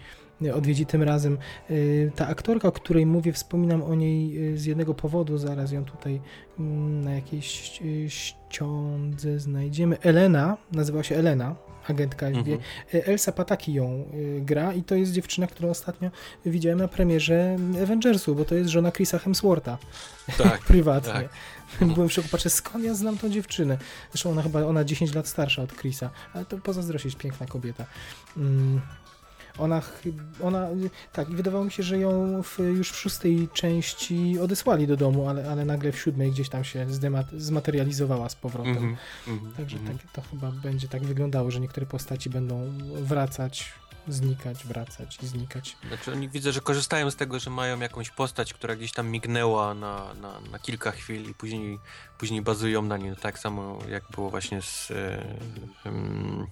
Odwiedzi tym razem. Y, Ta aktorka, o której mówię, wspominam o niej y, z jednego powodu, zaraz ją tutaj mm, na jakiejś y, ściądze znajdziemy. Elena, nazywa się Elena, agentka FBI. Mhm. Elsa Pataki ją gra i to jest dziewczyna, którą ostatnio widziałem na premierze Avengersu, bo to jest żona Chrisa Hemswortha. Tak, Prywatnie. tak. Byłem w szoku, patrzę, skąd ja znam tą dziewczynę. Zresztą ona chyba, ona 10 lat starsza od Chrisa, ale to pozazdrościć, piękna kobieta. Mm. Ona, ona, tak, i wydawało mi się, że ją w, już w szóstej części odesłali do domu, ale, ale nagle w siódmej gdzieś tam się zdemat- zmaterializowała z powrotem. Mhm, mhm, Także mhm. tak, to chyba będzie tak wyglądało, że niektóre postaci będą wracać, znikać, wracać i znikać. Znaczy oni widzę, że korzystają z tego, że mają jakąś postać, która gdzieś tam mignęła na, na, na kilka chwil i później, później bazują na niej. Tak samo jak było właśnie z... E, em,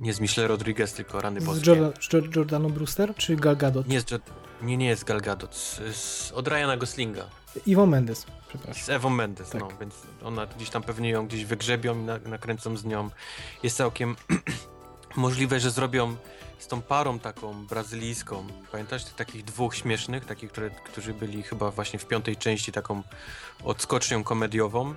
nie z Michelle Rodriguez, tylko Rany Z, Boskie. Jordan, z Jor- Jordaną Brewster czy Gal Gadot? Nie, z, Jo- nie, nie jest Gal Gadot, z, z, od Ryana Goslinga. Iwo Mendes, przepraszam. Z Ewą Mendes, Tak. no, więc ona gdzieś tam pewnie ją gdzieś wygrzebią i na, nakręcą z nią. Jest całkiem możliwe, że zrobią z tą parą taką brazylijską. Pamiętasz tych takich dwóch śmiesznych, takich, które, którzy byli chyba właśnie w piątej części taką odskocznią komediową.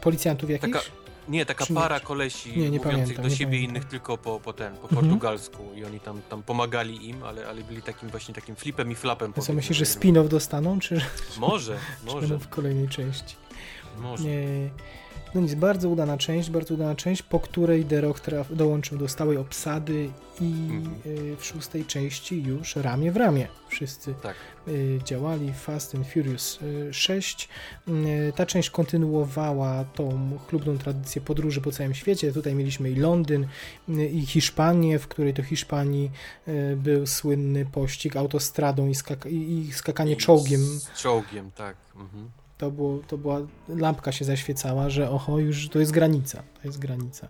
Policjantów jakichś? Taka, nie, taka Czy nie? para kolesi Nie, nie mówiących pamiętam, do nie siebie pamiętam. innych tylko po, po ten, po Mhm. portugalsku i oni tam, tam pomagali im, ale, ale byli takim właśnie takim flipem i flapem. Co powiedzmy, myślisz, że jednym. spin-off dostaną, czy, Może, czy może, w kolejnej części? może. Nie. No nic, bardzo udana część, bardzo udana część, po której The Rock traf, dołączył do stałej obsady i Mhm. y, w szóstej części już ramię w ramię wszyscy Tak. y, działali. Fast and Furious y, 6. Y, ta część kontynuowała tą chlubną tradycję podróży po całym świecie. Tutaj mieliśmy i Londyn, i Hiszpanię, w której to Hiszpanii był słynny pościg autostradą i, skaka- i skakanie I czołgiem. Z czołgiem, tak. Mhm. To, było, to była, lampka się zaświecała, że oho, już to jest granica, to jest granica.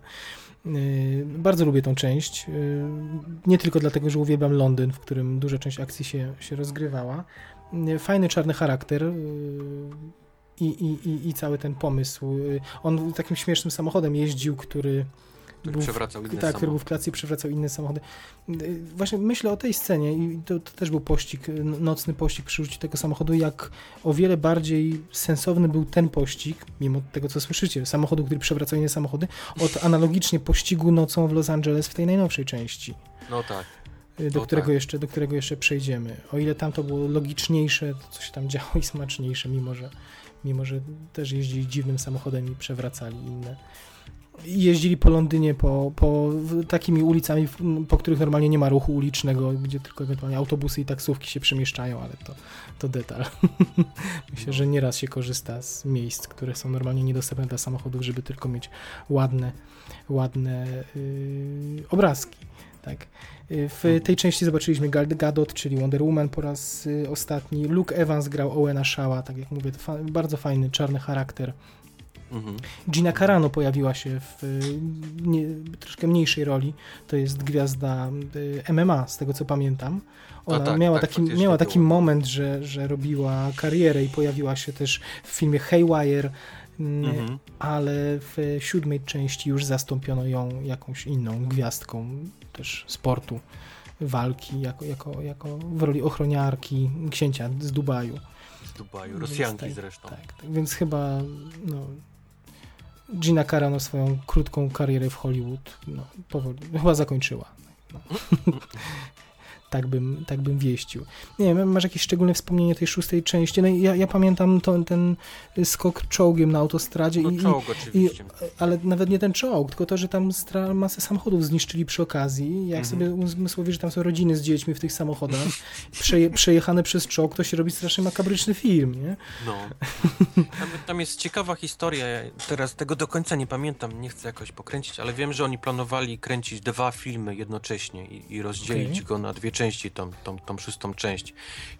Yy, bardzo lubię tą część, yy, nie tylko dlatego, że uwielbiam Londyn, w którym duża część akcji się, się rozgrywała. Yy, fajny, czarny charakter yy, i, i, i, cały ten pomysł. Yy, on takim śmiesznym samochodem jeździł, który Który był przewracał inne tak, który był w samochody. klasie i przewracał inne samochody. Właśnie myślę o tej scenie i to, to też był pościg, nocny pościg przy użyciu tego samochodu, jak o wiele bardziej sensowny był ten pościg, mimo tego co słyszycie, samochodu, który przewracał inne samochody, od analogicznie pościgu nocą w Los Angeles w tej najnowszej części, No tak. yy, do, O, którego, tak. jeszcze, do którego jeszcze przejdziemy. O ile tam to było logiczniejsze, to co się tam działo i smaczniejsze, mimo że, mimo że też jeździli dziwnym samochodem i przewracali inne jeździli po Londynie po, po takimi ulicami, po których normalnie nie ma ruchu ulicznego, gdzie tylko ewentualnie autobusy i taksówki się przemieszczają, ale to, to detal. Myślę, że nieraz się korzysta z miejsc, które są normalnie niedostępne dla samochodów, żeby tylko mieć ładne, ładne yy, obrazki. Tak. Yy, W tej części zobaczyliśmy Gal Gadot, czyli Wonder Woman po raz yy, ostatni. Luke Evans grał Owena Shawa, tak jak mówię, to fa- bardzo fajny, czarny charakter. Mhm. Gina Carano pojawiła się w y, nie, troszkę mniejszej roli. To jest gwiazda y, MMA, z tego co pamiętam. Ona tak, miała, tak, taki, miała było. taki moment, że, że robiła karierę i pojawiła się też w filmie Haywire, mm, Mhm. ale w siódmej części już zastąpiono ją jakąś inną gwiazdką też sportu, walki, jako, jako, jako w roli ochroniarki księcia z Dubaju. Dubaju, Rosjanki tak, zresztą. Tak, tak, więc chyba no, Gina Carano swoją krótką karierę w Hollywood no, powoli, chyba zakończyła. No. tak, bym, tak bym wieścił. Nie wiem, masz jakieś szczególne wspomnienie tej szóstej części? No, i ja, ja pamiętam to, ten skok czołgiem na autostradzie, No i, i, czołg oczywiście. ale nawet nie ten czołg, tylko to, że tam stra- masę samochodów zniszczyli przy okazji. Jak Mhm. sobie uzmysłowi, że tam są rodziny z dziećmi w tych samochodach, przeje, przejechane przez czołg, to się robi strasznie makabryczny film, nie? No. Tam, tam jest ciekawa historia. Ja teraz tego do końca nie pamiętam, nie chcę jakoś pokręcić, ale wiem, że oni planowali kręcić dwa filmy jednocześnie i, i rozdzielić Okej. go na dwie części, tą, tą, tą szóstą część.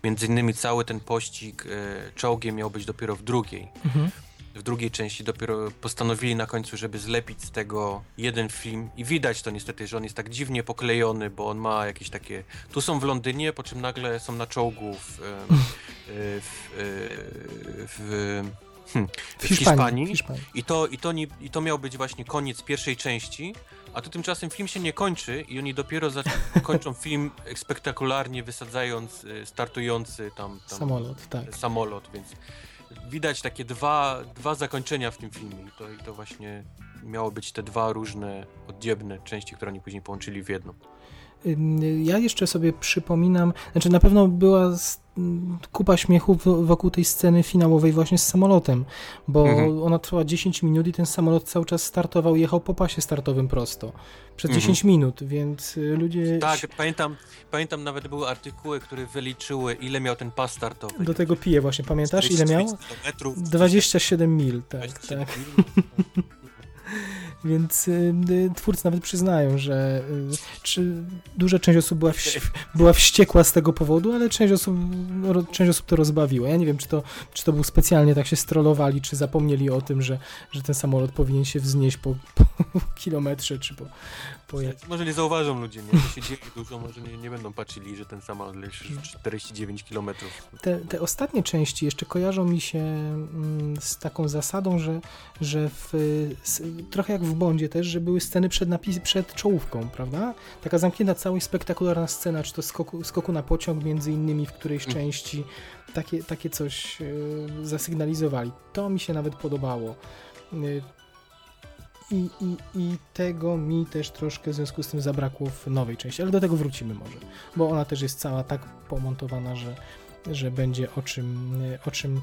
Między innymi cały ten pościg e, czołgiem miał być dopiero w drugiej. Mhm. W drugiej części dopiero postanowili na końcu, żeby zlepić z tego jeden film i widać to niestety, że on jest tak dziwnie poklejony, bo on ma jakieś takie... Tu są w Londynie, po czym nagle są na czołgu w... e, w, e, w, hmm, W Hiszpanii. W Hiszpanii. I to, i, to nie, I to miał być właśnie koniec pierwszej części, a tu tymczasem film się nie kończy i oni dopiero kończą film spektakularnie wysadzając y, startujący tam, tam Samolot, tak. samolot, więc widać takie dwa, dwa zakończenia w tym filmie. I to, I to właśnie miało być te dwa różne, oddzielne części, które oni później połączyli w jedną. Ja jeszcze sobie przypominam, znaczy na pewno była kupa śmiechu wokół tej sceny finałowej właśnie z samolotem, bo mhm. ona trwała 10 minut i ten samolot cały czas startował, jechał po pasie startowym prosto przez mhm. 10 minut, więc y, ludzie... Tak, pamiętam, pamiętam nawet były artykuły, które wyliczyły ile miał ten pas startowy. Do tego piję właśnie, pamiętasz ile miał? 27 mil, tak, 27 tak. Mil. Więc y, y, twórcy nawet przyznają, że y, duża część osób była, wś była wściekła z tego powodu, ale część osób, no, część osób to rozbawiła. Ja nie wiem, czy to, czy to był specjalnie tak się strollowali, czy zapomnieli o tym, że, że ten samolot powinien się wznieść po, po kilometrze, czy po, po jak... Może nie zauważą ludzie, nie? To się dzieje dużo, może nie, nie będą patrzyli, że ten samolot leży 49 km. Te, te ostatnie części jeszcze kojarzą mi się mm, z taką zasadą, że, że w, trochę jak w Bondzie też, że były sceny przed, napis, przed czołówką, prawda? Taka zamknięta całość spektakularna scena, czy to skoku, skoku na pociąg między innymi w którejś mm. części, takie, takie coś yy, zasygnalizowali. To mi się nawet podobało. Yy, i, i, I tego mi też troszkę w związku z tym zabrakło w nowej części, ale do tego wrócimy może, bo ona też jest cała tak pomontowana, że, że będzie o czym, o czym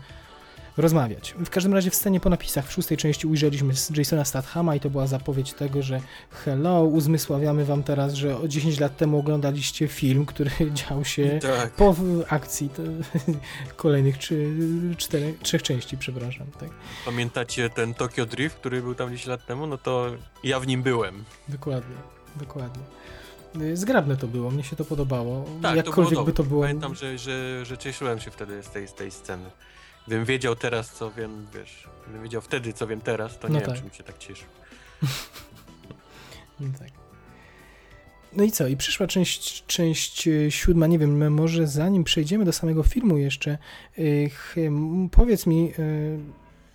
rozmawiać. W każdym razie w scenie po napisach w szóstej części ujrzeliśmy Jasona Stathama i to była zapowiedź tego, że hello, uzmysławiamy wam teraz, że 10 lat temu oglądaliście film, który dział się tak. po akcji kolejnych czy, cztery, trzech części, przepraszam. Tak. Pamiętacie ten Tokyo Drift, który był tam 10 lat temu? No to ja w nim byłem. Dokładnie, dokładnie. Zgrabne to było, mnie się to podobało. Tak, Jakkolwiek to by to było. Pamiętam, że, że, że cieszyłem się wtedy z tej, z tej sceny. Gdybym wiedział teraz, co wiem, wiesz, gdybym wiedział wtedy, co wiem teraz, to nie no wiem, tak. czym się tak cieszył. no tak. No i co? I przyszła część, część e, siódma, nie wiem, może zanim przejdziemy do samego filmu jeszcze, yy, powiedz mi, yy,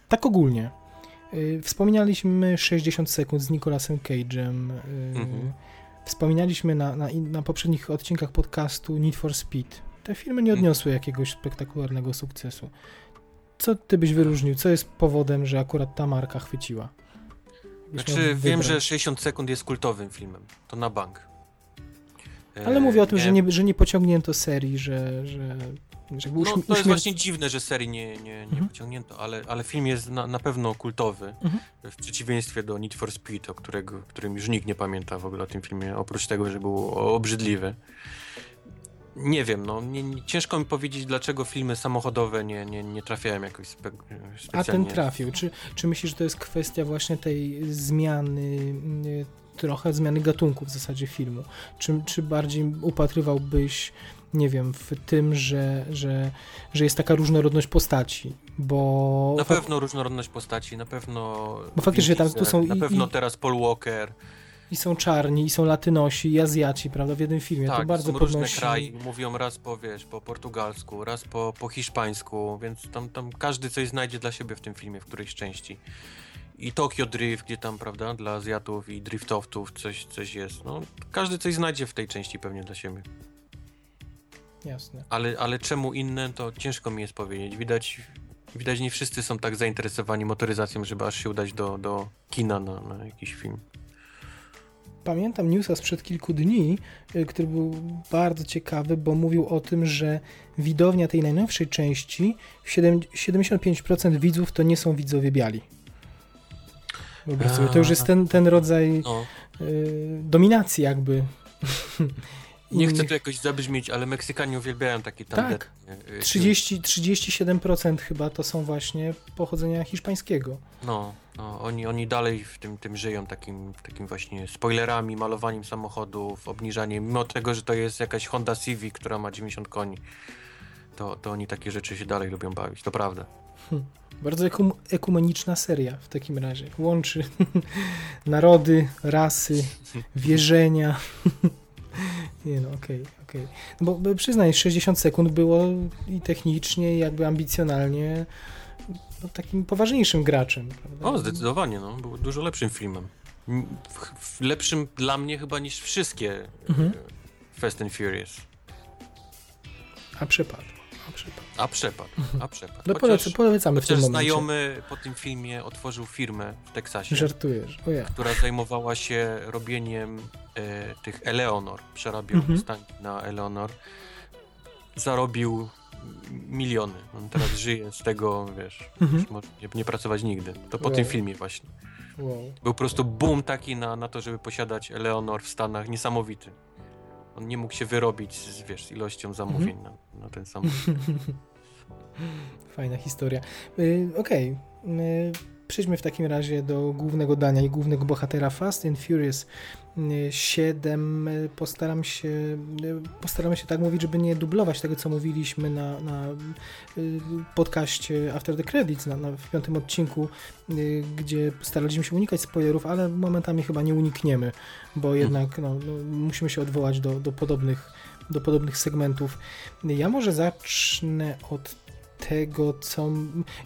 tak ogólnie, yy, wspominaliśmy 60 sekund z Nicolasem Cage'em, mhm. wspominaliśmy na, na, na poprzednich odcinkach podcastu Need for Speed. Te filmy nie mhm. odniosły jakiegoś spektakularnego sukcesu. Co ty byś wyróżnił? Co jest powodem, że akurat ta marka chwyciła? Znaczy, wiem, że 60 sekund jest kultowym filmem. To na bank. Ale mówię o tym, nie. Że, nie, że nie pociągnięto serii, że. że, że no, to jest właśnie dziwne, że serii nie, nie, nie mhm. pociągnięto, ale, ale film jest na, na pewno kultowy. Mhm. W przeciwieństwie do Need for Speed, o którego, którym już nikt nie pamięta w ogóle o tym filmie, oprócz tego, że był obrzydliwy nie wiem, no nie, nie, ciężko mi powiedzieć, dlaczego filmy samochodowe nie, nie, nie trafiają jakoś spe, specjalnie. A ten trafił. Czy, czy myślisz, że to jest kwestia właśnie tej zmiany, trochę zmiany gatunku w zasadzie filmu? Czy, czy bardziej upatrywałbyś nie wiem, w tym, że, że, że jest taka różnorodność postaci, bo... Na pewno różnorodność postaci, na pewno... Bo faktycznie tam tu są... Na pewno i, teraz Paul Walker, i są czarni, i są latynosi, i Azjaci, prawda, w jednym filmie. Tak, to bardzo są podnosi... różne kraje, mówią raz po, wiesz, po portugalsku, raz po, po hiszpańsku, więc tam, tam każdy coś znajdzie dla siebie w tym filmie, w którejś części. I Tokyo Drift, gdzie tam, prawda, dla Azjatów i driftowców coś, coś jest. No, każdy coś znajdzie w tej części pewnie dla siebie. Jasne. Ale, ale czemu inne, to ciężko mi jest powiedzieć. Widać, widać nie wszyscy są tak zainteresowani motoryzacją, żeby aż się udać do, do kina na, na jakiś film pamiętam newsa sprzed kilku dni, y, który był bardzo ciekawy, bo mówił o tym, że widownia tej najnowszej części, 75% widzów to nie są widzowie biali. Wyobraź sobie, to już jest ten, ten rodzaj no. y, dominacji jakby Nie chcę tu jakoś zabrzmieć, ale Meksykanie uwielbiają takie tandetnie. Tak, 30, 37% chyba to są właśnie pochodzenia hiszpańskiego. No, no oni, oni dalej w tym, tym żyją, takim, takim właśnie spoilerami, malowaniem samochodów, obniżaniem, mimo tego, że to jest jakaś Honda Civic, która ma 90 koni, to, to oni takie rzeczy się dalej lubią bawić, to prawda. Hm. Bardzo ekum ekumeniczna seria w takim razie. Łączy narody, rasy, wierzenia. Nie no, okej, okay, okej. Okay. No bo przyznaj, 60 sekund było i technicznie, i jakby ambicjonalnie no, takim poważniejszym graczem. Prawda? O, zdecydowanie, no. Był dużo lepszym filmem. Lepszym dla mnie chyba niż wszystkie mhm. E, Fast and Furious. A przypadł. A, przypadł. A przepadł, a przepadł. No Chociaż, polecamy w tym momencie. znajomy po tym filmie otworzył firmę w Teksasie, Żartujesz, o ja. która zajmowała się robieniem e, tych Eleonor. Przerabiał Mhm. stanki na Eleonor. Zarobił miliony. On teraz żyje z tego, wiesz, Mhm. nie, nie pracować nigdy. To po Wow. tym filmie właśnie. Wow. Był po prostu boom taki na, na to, żeby posiadać Eleonor w Stanach, niesamowity. On nie mógł się wyrobić z, wiesz, ilością zamówień Mhm. na, na ten samochód. Fajna historia. Y, Okej. Y, Przejdźmy w takim razie do głównego dania i głównego bohatera Fast and Furious y, 7. Y, Postaram się, y, postaramy się tak mówić, żeby nie dublować tego, co mówiliśmy na, na y, podcaście After the Credits, na, na, w piątym odcinku, y, gdzie staraliśmy się unikać spoilerów, ale momentami chyba nie unikniemy, bo jednak no, no, musimy się odwołać do, do, podobnych, do podobnych segmentów. Ja może zacznę od tego, co.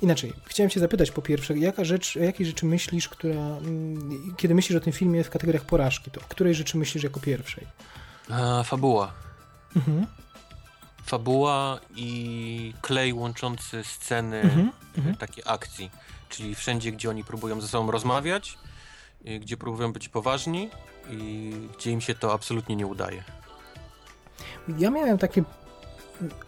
Inaczej, chciałem Cię zapytać po pierwsze, jaka rzecz, o jakiej rzeczy myślisz, która. mm, Kiedy myślisz o tym filmie w kategoriach porażki, to o której rzeczy myślisz jako pierwszej? A, fabuła. Mhm. Fabuła i klej łączący sceny Mhm. e, Mhm. takiej akcji. Czyli wszędzie, gdzie oni próbują ze sobą rozmawiać, e, gdzie próbują być poważni i gdzie im się to absolutnie nie udaje. Ja miałem takie.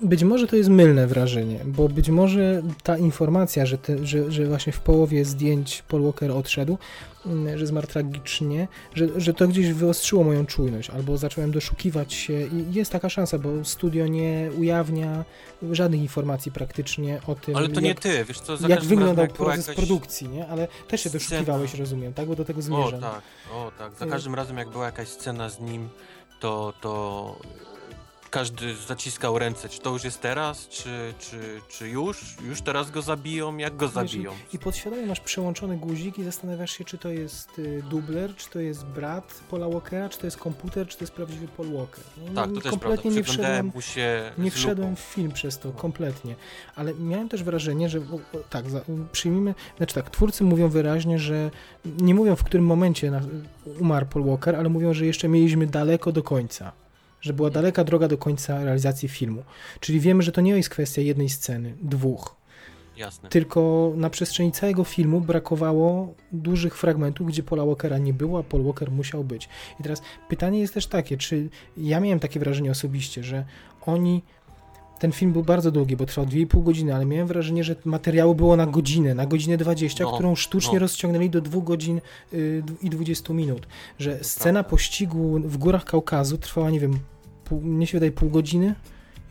Być może to jest mylne wrażenie, bo być może ta informacja, że, te, że, że właśnie w połowie zdjęć Paul Walker odszedł, mm, że zmarł tragicznie, że, że to gdzieś wyostrzyło moją czujność, albo zacząłem doszukiwać się i jest taka szansa, bo studio nie ujawnia żadnych informacji praktycznie o tym, Ale to nie jak, ty, wiesz co, jak wyglądał jak proces produkcji, nie? Ale też się scena- doszukiwałeś, rozumiem, tak? Bo do tego O zmierzam. tak, o tak. Za Y- każdym razem jak była jakaś scena z nim, to, to każdy zaciskał ręce, czy to już jest teraz, czy, czy, czy już, już teraz go zabiją, jak go Wiesz, zabiją. I podświadomie masz przełączony guzik i zastanawiasz się, czy to jest y, dubler, czy to jest brat Paula Walkera, czy to jest komputer, czy to jest prawdziwy Paul Walker. No, Tak, no, to też prawda. kompletnie nie Przyglądałem wszedłem, mu się nie wszedłem w film przez to, kompletnie. Ale miałem też wrażenie, że tak, za, przyjmijmy, znaczy tak, twórcy mówią wyraźnie, że nie mówią w którym momencie na, umarł Paul Walker, ale mówią, że jeszcze mieliśmy daleko do końca. Że była daleka droga do końca realizacji filmu. Czyli wiemy, że to nie jest kwestia jednej sceny, dwóch. Jasne. Tylko na przestrzeni całego filmu brakowało dużych fragmentów, gdzie Paula Walkera nie było, a Paul Walker musiał być. I teraz pytanie jest też takie, czy ja miałem takie wrażenie osobiście, że oni. Ten film był bardzo długi, bo trwał 2,5 godziny, ale miałem wrażenie, że materiału było na godzinę, na godzinę 20, No, którą sztucznie no. rozciągnęli do 2 godzin y, i 20 minut. Że scena pościgu w górach Kaukazu trwała, nie wiem, pół, mnie się wydaje pół godziny,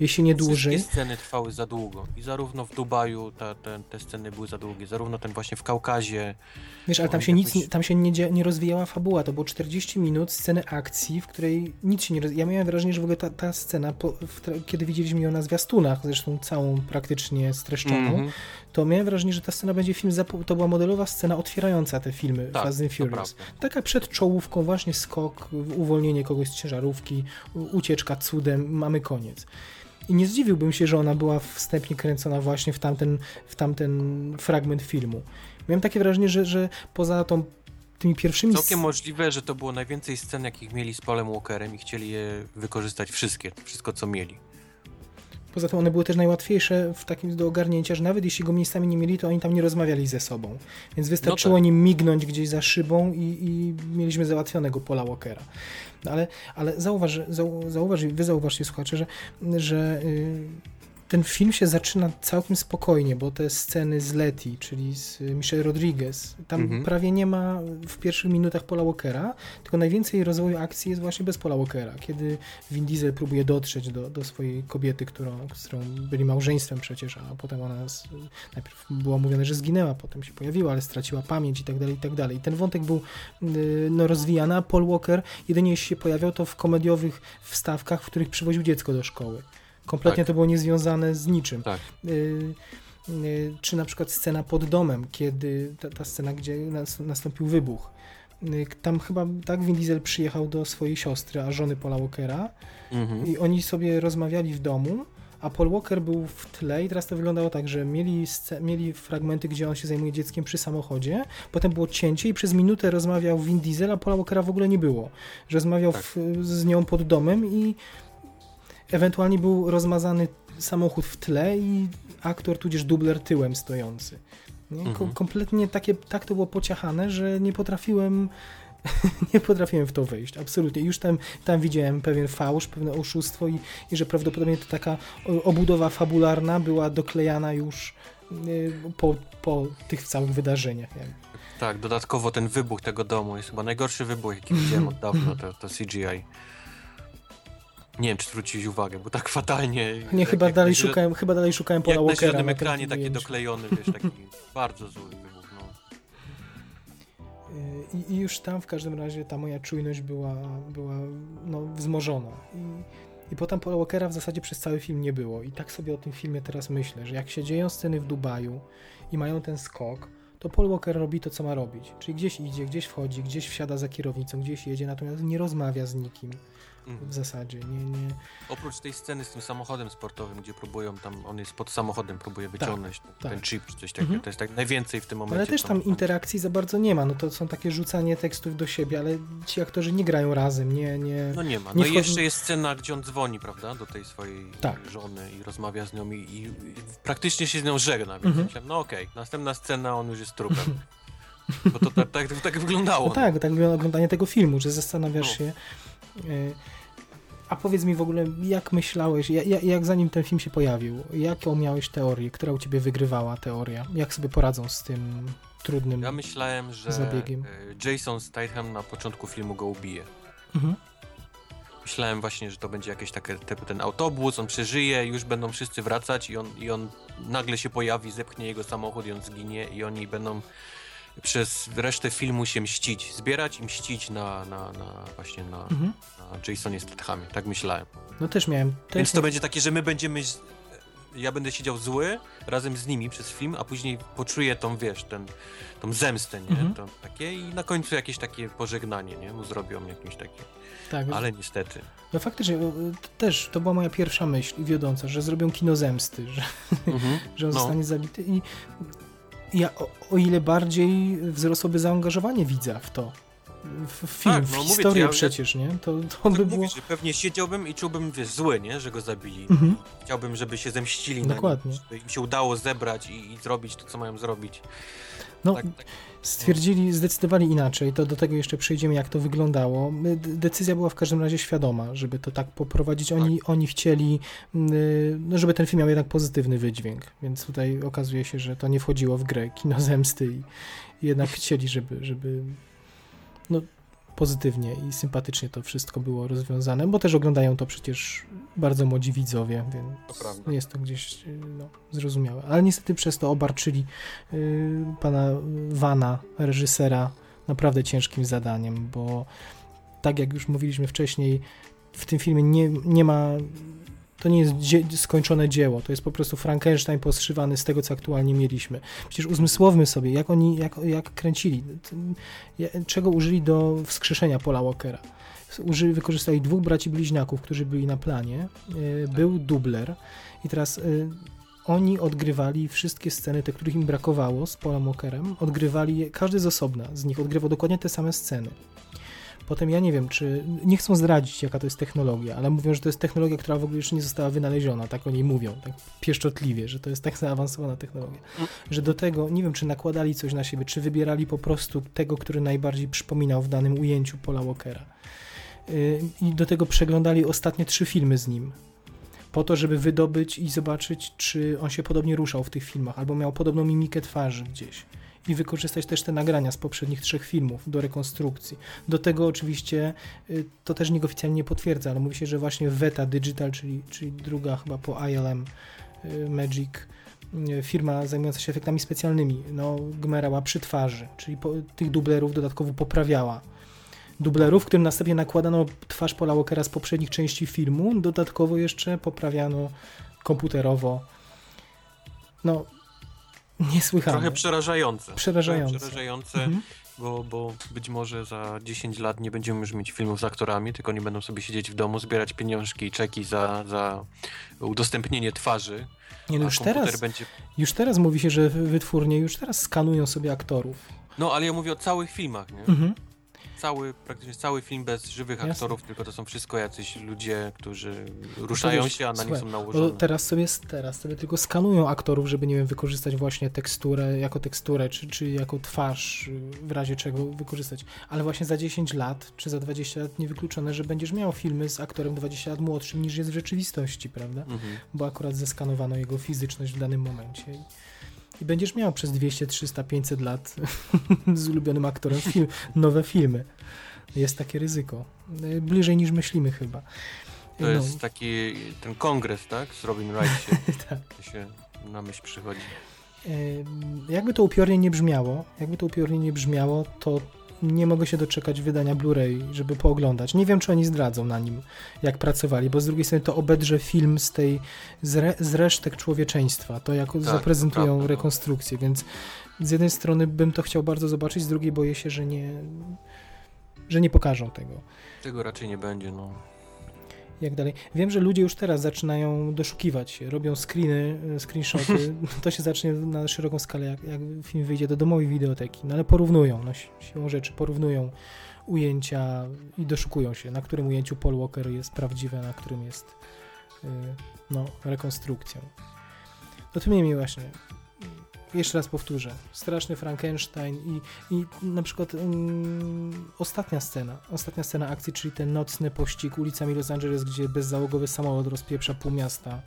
jeśli nie dłużej. Wszystkie sceny trwały za długo. I zarówno w Dubaju ta, te, te sceny były za długie, zarówno ten właśnie w Kaukazie. Wiesz, ale tam Oni się nic, tam się nie, nie rozwijała fabuła, to było 40 minut sceny akcji, w której nic się nie rozwija. Ja miałem wrażenie, że w ogóle ta, ta scena, po, kiedy widzieliśmy ją na zwiastunach, zresztą całą praktycznie streszczoną, Mhm. to miałem wrażenie, że ta scena będzie film, to była modelowa scena otwierająca te filmy Tak, Fast and Furious. Taka przed czołówką, właśnie skok, uwolnienie kogoś z ciężarówki, ucieczka cudem, mamy koniec. I nie zdziwiłbym się, że ona była wstępnie kręcona właśnie w tamten, w tamten fragment filmu. Miałem takie wrażenie, że, że poza tą, tymi pierwszymi... Całkiem możliwe, że to było najwięcej scen, jakich mieli z Polem Walkerem i chcieli je wykorzystać wszystkie, wszystko co mieli. Poza tym one były też najłatwiejsze w takim do ogarnięcia, że nawet jeśli go miejscami nie mieli, to oni tam nie rozmawiali ze sobą. Więc wystarczyło No tak. nim mignąć gdzieś za szybą i, i mieliśmy załatwionego Pola Walkera. No ale, ale zauważ, zau, zauważ, wy zauważcie słuchacze, że, że y, ten film się zaczyna całkiem spokojnie, bo te sceny z Letty, czyli z Michelle Rodriguez, tam Mhm. prawie nie ma w pierwszych minutach Pola Walkera, tylko najwięcej rozwoju akcji jest właśnie bez Pola Walkera, kiedy Vin Diesel próbuje dotrzeć do, do swojej kobiety, którą, z którą byli małżeństwem przecież, a potem ona z, najpierw było mówione, że zginęła, potem się pojawiła, ale straciła pamięć i tak dalej, i tak dalej. I ten wątek był y, no, rozwijany, a Paul Walker jedynie jeśli się pojawiał, to w komediowych wstawkach, w których przywoził dziecko do szkoły. Kompletnie Tak. to było niezwiązane z niczym. Tak. Y, y, czy na przykład scena pod domem, kiedy ta, ta scena, gdzie nas, nastąpił wybuch. Y, Tam chyba tak Vin Diesel przyjechał do swojej siostry, a żony Paula Walkera Mhm. i oni sobie rozmawiali w domu, a Paul Walker był w tle i teraz to wyglądało tak, że mieli, mieli fragmenty, gdzie on się zajmuje dzieckiem przy samochodzie, potem było cięcie i przez minutę rozmawiał Vin Diesel, a Paula Walkera w ogóle nie było. Że rozmawiał Tak. w, z nią pod domem i ewentualnie był rozmazany samochód w tle i aktor, tudzież dubler tyłem stojący. Mhm. Kompletnie takie, tak to było pociachane, że nie potrafiłem nie potrafiłem w to wejść, absolutnie. Już tam, tam widziałem pewien fałsz, pewne oszustwo i, i że prawdopodobnie to taka obudowa fabularna była doklejana już y, po, po tych całych wydarzeniach. Tak, dodatkowo ten wybuch tego domu jest chyba najgorszy wybuch, jaki widziałem od dawna, to, to CGI. Nie wiem, czy zwróciłeś uwagę, bo tak fatalnie... Nie, jak, chyba, jak dalej źle- szukałem, chyba dalej szukałem Paula Jak na Walkera. zielonym na tym ekranie taki doklejony, wiesz, taki bardzo zły wybuch, no. Y, I, I już tam w każdym razie ta moja czujność była, była no, wzmożona. I, I potem Paula Walkera w zasadzie przez cały film nie było. I tak sobie o tym filmie teraz myślę, że jak się dzieją sceny w Dubaju i mają ten skok, to Paul Walker robi to, co ma robić. Czyli gdzieś idzie, gdzieś wchodzi, gdzieś wsiada za kierownicą, gdzieś jedzie, natomiast nie rozmawia z nikim. W zasadzie. Nie, nie. Oprócz tej sceny z tym samochodem sportowym, gdzie próbują tam, on jest pod samochodem, próbuje wyciągnąć ten, tak. ten chip czy coś takiego, Mhm. to jest tak najwięcej w tym momencie. Ale też tam interakcji za bardzo nie ma. No to są takie rzucanie tekstów do siebie, ale ci aktorzy nie grają razem, nie, nie. No nie ma. nie No i wchodzi- jeszcze jest scena, gdzie on dzwoni, prawda, do tej swojej Tak. żony i rozmawia z nią i, i, i praktycznie się z nią żegna, więc Mhm. myślałem, no okej, następna scena, on już jest trupem. Bo to tak, tak, tak wyglądało. No tak, tak wygląda oglądanie tego filmu, że zastanawiasz No. się. A powiedz mi w ogóle, jak myślałeś, jak, jak zanim ten film się pojawił, jaką miałeś teorię, która u ciebie wygrywała teoria? Jak sobie poradzą z tym trudnym... Ja myślałem, że Zabiegiem. e, Jason Statham na początku filmu go ubije. Mhm. Myślałem właśnie, że to będzie jakieś takie, typu ten autobus, on przeżyje, już będą wszyscy wracać i on, i on nagle się pojawi, zepchnie jego samochód i on zginie i oni będą przez resztę filmu się mścić, zbierać i mścić na, na, na właśnie na, Mhm. Na Jasonie Stathamie. Tak myślałem. No też miałem... Też Więc to miałem- będzie takie, że my będziemy... z- Ja będę siedział zły razem z nimi przez film, a później poczuję tą, wiesz, ten, tą zemstę, nie? Mhm. To, takie, I na końcu jakieś takie pożegnanie, nie? Mu zrobią jakieś takie... tak, Ale niestety. No faktycznie, to też to była moja pierwsza myśl i wiodąca, że zrobią kino zemsty, że, Mhm. że on No. zostanie zabity i ja, o, o ile bardziej wzrosłoby zaangażowanie widza w to, w, w film, Tak, w no ci, historię ja- przecież, nie? To, to Tak by było... mówisz, że pewnie siedziałbym i czułbym, wiesz, zły, nie? Że go zabili. Mhm. Chciałbym, żeby się zemścili Dokładnie. na nim, żeby im się udało zebrać i, i zrobić to, co mają zrobić. No, Tak, tak. stwierdzili, zdecydowali inaczej, to do tego jeszcze przejdziemy, jak to wyglądało. Decyzja była w każdym razie świadoma, żeby to tak poprowadzić. Oni, oni chcieli, y, no, żeby ten film miał jednak pozytywny wydźwięk, więc tutaj okazuje się, że to nie wchodziło w grę kino zemsty i, i jednak chcieli, żeby, żeby no, pozytywnie i sympatycznie to wszystko było rozwiązane, bo też oglądają to przecież bardzo młodzi widzowie, To więc prawda. jest to gdzieś y, no, zrozumiałe. Ale niestety przez to obarczyli y, pana Wana, reżysera, naprawdę ciężkim zadaniem, bo tak jak już mówiliśmy wcześniej, w tym filmie nie, nie ma. To nie jest dzie skończone dzieło, to jest po prostu Frankenstein poszywany z tego, co aktualnie mieliśmy. Przecież uzmysłowmy sobie, jak oni, jak, jak kręcili, czego użyli do wskrzeszenia Paula Walkera. Użyli, wykorzystali dwóch braci bliźniaków, którzy byli na planie, y, był dubler i teraz y, oni odgrywali wszystkie sceny, te, których im brakowało z Paulem Walkerem, odgrywali każdy z osobna z nich odgrywał dokładnie te same sceny. Potem ja nie wiem, czy. Nie chcą zdradzić, jaka to jest technologia, ale mówią, że to jest technologia, która w ogóle jeszcze nie została wynaleziona. Tak oni mówią, tak pieszczotliwie, że to jest tak zaawansowana technologia. Że do tego, nie wiem, czy nakładali coś na siebie, czy wybierali po prostu tego, który najbardziej przypominał w danym ujęciu Paula Walkera. Yy, I do tego przeglądali ostatnie trzy filmy z nim. Po to, żeby wydobyć i zobaczyć, czy on się podobnie ruszał w tych filmach, albo miał podobną mimikę twarzy gdzieś. I wykorzystać też te nagrania z poprzednich trzech filmów do rekonstrukcji. Do tego oczywiście y, to też nikt oficjalnie nie potwierdza, ale mówi się, że właśnie Veta Digital, czyli, czyli druga chyba po ILM y, Magic y, firma zajmująca się efektami specjalnymi, no gmerała przy twarzy, czyli po, tych dublerów dodatkowo poprawiała. Dublerów, którym następnie nakładano twarz Paula Walkera z poprzednich części filmu, dodatkowo jeszcze poprawiano komputerowo. No, niesłychane. Trochę przerażające. Przerażające. Trochę przerażające, Mhm. bo, bo być może za 10 lat nie będziemy już mieć filmów z aktorami, tylko oni będą sobie siedzieć w domu, zbierać pieniążki i czeki za, za udostępnienie twarzy. Nie, no już teraz, będzie... już teraz mówi się, że wytwórnie już teraz skanują sobie aktorów. No, ale ja mówię o całych filmach, nie? Mhm. Cały, praktycznie cały film bez żywych Jasne. aktorów, tylko to są wszystko jacyś ludzie, którzy ruszają wiesz, się, a na nich słuchaj, są Bo nałożone. teraz sobie, teraz sobie tylko skanują aktorów, żeby, nie wiem, wykorzystać właśnie teksturę, jako teksturę, czy, czy jako twarz, w razie czego wykorzystać. Ale właśnie za 10 lat, czy za 20 lat niewykluczone, że będziesz miał filmy z aktorem 20 lat młodszym niż jest w rzeczywistości, prawda? Mhm. Bo akurat zeskanowano jego fizyczność w danym momencie. I, będziesz miał przez 200, 300, 500 lat z ulubionym aktorem film, nowe filmy. Jest takie ryzyko. Bliżej niż myślimy chyba. To No, jest taki ten kongres, tak? Z Robin Wright się, tak. to się na myśl przychodzi. Jakby to upiornie nie brzmiało, jakby to upiornie nie brzmiało, to nie mogę się doczekać wydania Blu-ray, żeby pooglądać. Nie wiem, czy oni zdradzą na nim, jak pracowali, bo z drugiej strony to obedrze film z tej, z, re, z resztek człowieczeństwa, to jak zaprezentują prawda, no. rekonstrukcję, więc z jednej strony bym to chciał bardzo zobaczyć, z drugiej boję się, że nie, że nie pokażą tego. Tego raczej nie będzie, no. Jak dalej. Wiem, że ludzie już teraz zaczynają doszukiwać się, robią screeny, e, screenshoty. To się zacznie na szeroką skalę, jak, jak film wyjdzie do domowej wideoteki. No ale porównują, no si- siłą rzeczy porównują ujęcia i doszukują się, na którym ujęciu Paul Walker jest prawdziwy, a na którym jest y, no, rekonstrukcją. No to mnie właśnie jeszcze raz powtórzę, straszny Frankenstein i, i na przykład mm, ostatnia scena, ostatnia scena akcji, czyli ten nocny pościg ulicami Los Angeles, gdzie bezzałogowy samolot rozpieprza pół miasta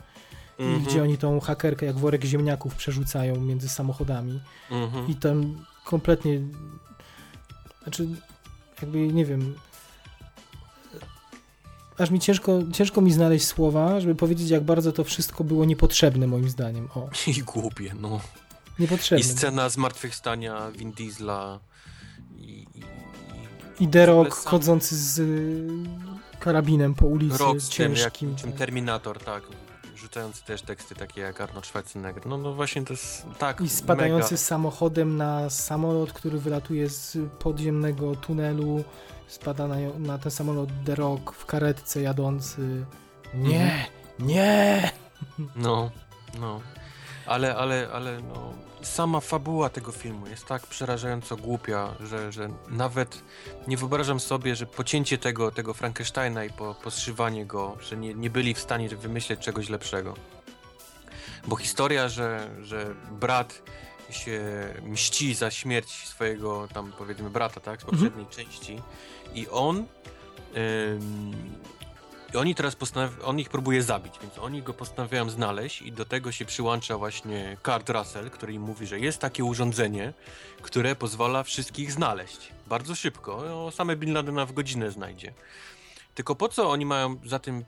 i Mhm, gdzie oni tą hakerkę jak worek ziemniaków przerzucają między samochodami. Mhm. i tam kompletnie znaczy jakby nie wiem aż mi ciężko, ciężko mi znaleźć słowa, żeby powiedzieć jak bardzo to wszystko było niepotrzebne moim zdaniem, o, I głupie, no. I scena zmartwychwstania Vin Diesla i, i, I Derok sam- chodzący z y, karabinem po ulicy rok z tym, jak, ciężkim. czym tak. Terminator, tak. Rzucający też teksty takie jak Arnold Schwarzenegger. No, no właśnie to jest tak I spadający mega. samochodem na samolot, który wylatuje z podziemnego tunelu. Spada na, na ten samolot The Rock w karetce jadący. Nie, nie! No, no. Ale, ale, ale no, sama fabuła tego filmu jest tak przerażająco głupia, że, że nawet nie wyobrażam sobie, że pocięcie tego, tego Frankensteina i po, poszywanie go, że nie, nie byli w stanie wymyśleć czegoś lepszego. Bo historia, że, że brat się mści za śmierć swojego tam powiedzmy brata, tak, z poprzedniej części i on ym, i oni teraz postanaw- on ich próbuje zabić, więc oni go postanawiają znaleźć i do tego się przyłącza właśnie Kurt Russell, który im mówi, że jest takie urządzenie, które pozwala wszystkich znaleźć. Bardzo szybko, no, same Bin Ladena w godzinę znajdzie. Tylko po co oni mają za tym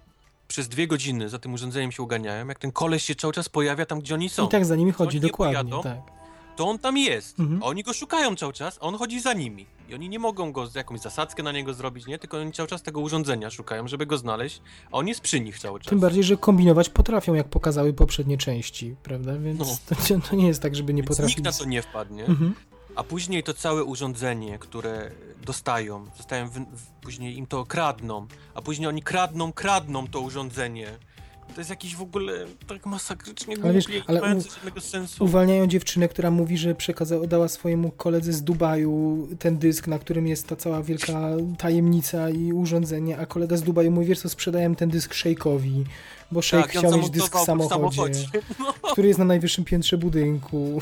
przez dwie godziny za tym urządzeniem się uganiają, jak ten koleś się cały czas pojawia tam, gdzie oni są. I tak za nimi chodzi, dokładnie. pojadą, Tak. To on tam jest. Mhm. A oni go szukają cały czas, a on chodzi za nimi. I oni nie mogą go jakąś zasadzkę na niego zrobić, nie? Tylko oni cały czas tego urządzenia szukają, żeby go znaleźć, a on jest przy nich cały czas. Tym bardziej, że kombinować potrafią, jak pokazały poprzednie części, prawda? Więc No. to, to nie jest tak, żeby nie Więc potrafili. nikt na to nie wpadnie. Mhm. A później to całe urządzenie, które dostają, dostają w, w, później im to kradną, a później oni kradną, kradną to urządzenie. To jest jakiś w ogóle tak masakrycznie Ale wiesz, głupie i ale nie mające u- żadnego sensu. Uwalniają dziewczynę, która mówi, że przekazała, dała swojemu koledze z Dubaju ten dysk, na którym jest ta cała wielka tajemnica i urządzenie, a kolega z Dubaju mówi, wiesz co, sprzedałem ten dysk Szejkowi, bo Szejk tak, chciał mieć dysk w zamontował go samochodzie, No, który jest na najwyższym piętrze budynku.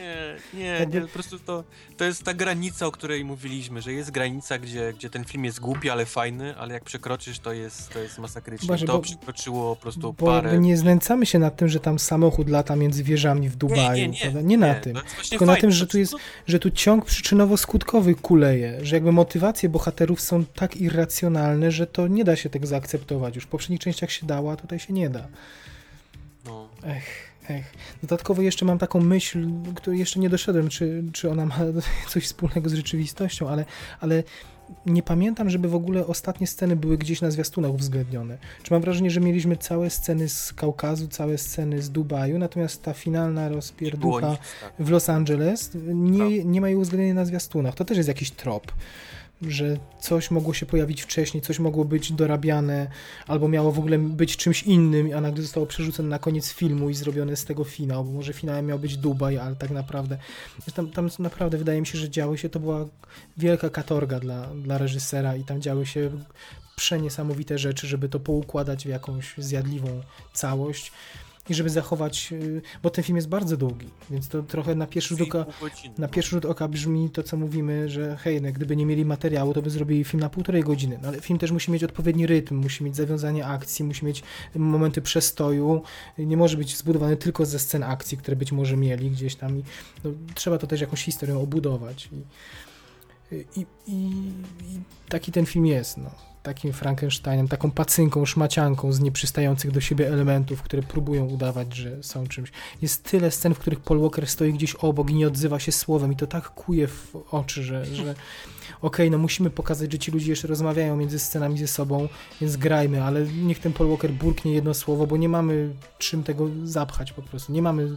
nie, nie, nie, po prostu to, to jest ta granica, o której mówiliśmy, że jest granica, gdzie, gdzie ten film jest głupi, ale fajny, ale jak przekroczysz, to jest, to jest masakrycznie. Boże, to bo- przekroczyło po prostu Bo parę... nie znęcamy się nad tym, że tam samochód lata między wieżami w Dubaju, nie, nie, prawda? nie na nie, tym. właśnie Tylko na fajne, tym, że to tu jest- no, że tu ciąg przyczynowo-skutkowy kuleje, że jakby motywacje bohaterów są tak irracjonalne, że to nie da się tego zaakceptować. Już w poprzednich częściach się dało, a tutaj się nie da. no. Ech, ech. Dodatkowo jeszcze mam taką myśl, której jeszcze nie doszedłem, czy, czy ona ma coś wspólnego z rzeczywistością, ale, ale nie pamiętam, żeby w ogóle ostatnie sceny były gdzieś na zwiastunach uwzględnione. Czy mam wrażenie, że mieliśmy całe sceny z Kaukazu, całe sceny z Dubaju, natomiast ta finalna rozpierducha nic, tak. w Los Angeles nie, nie ma jej uwzględnienia na zwiastunach. To też jest jakiś trop. Że coś mogło się pojawić wcześniej, coś mogło być dorabiane, albo miało w ogóle być czymś innym, a nagle zostało przerzucone na koniec filmu i zrobione z tego finał, bo może finałem miał być Dubaj, ale tak naprawdę tam, tam naprawdę wydaje mi się, że działy się, to była wielka katorga dla, dla reżysera i tam działy się przeniesamowite rzeczy, żeby to poukładać w jakąś zjadliwą całość i żeby zachować, y, bo ten film jest bardzo długi, więc to trochę na pierwszy rzut oka, na pierwszy rzut oka brzmi to, co mówimy, że hej, no, gdyby nie mieli materiału, to by zrobili film na półtorej godziny, no, ale film też musi mieć odpowiedni rytm, musi mieć zawiązanie akcji, musi mieć momenty przestoju, nie może być zbudowany tylko ze scen akcji, które być może mieli gdzieś tam i no, trzeba to też jakąś historią obudować. I, i, i, i taki ten film jest, no takim Frankensteinem, taką pacynką, szmacianką z nieprzystających do siebie elementów, które próbują udawać, że są czymś. Jest tyle scen, w których Paul Walker stoi gdzieś obok i nie odzywa się słowem i to tak kuje w oczy, że, że okej, okay, no musimy pokazać, że ci ludzie jeszcze rozmawiają między scenami ze sobą, więc grajmy, ale niech ten Paul Walker burknie jedno słowo, bo nie mamy czym tego zapchać po prostu. Nie mamy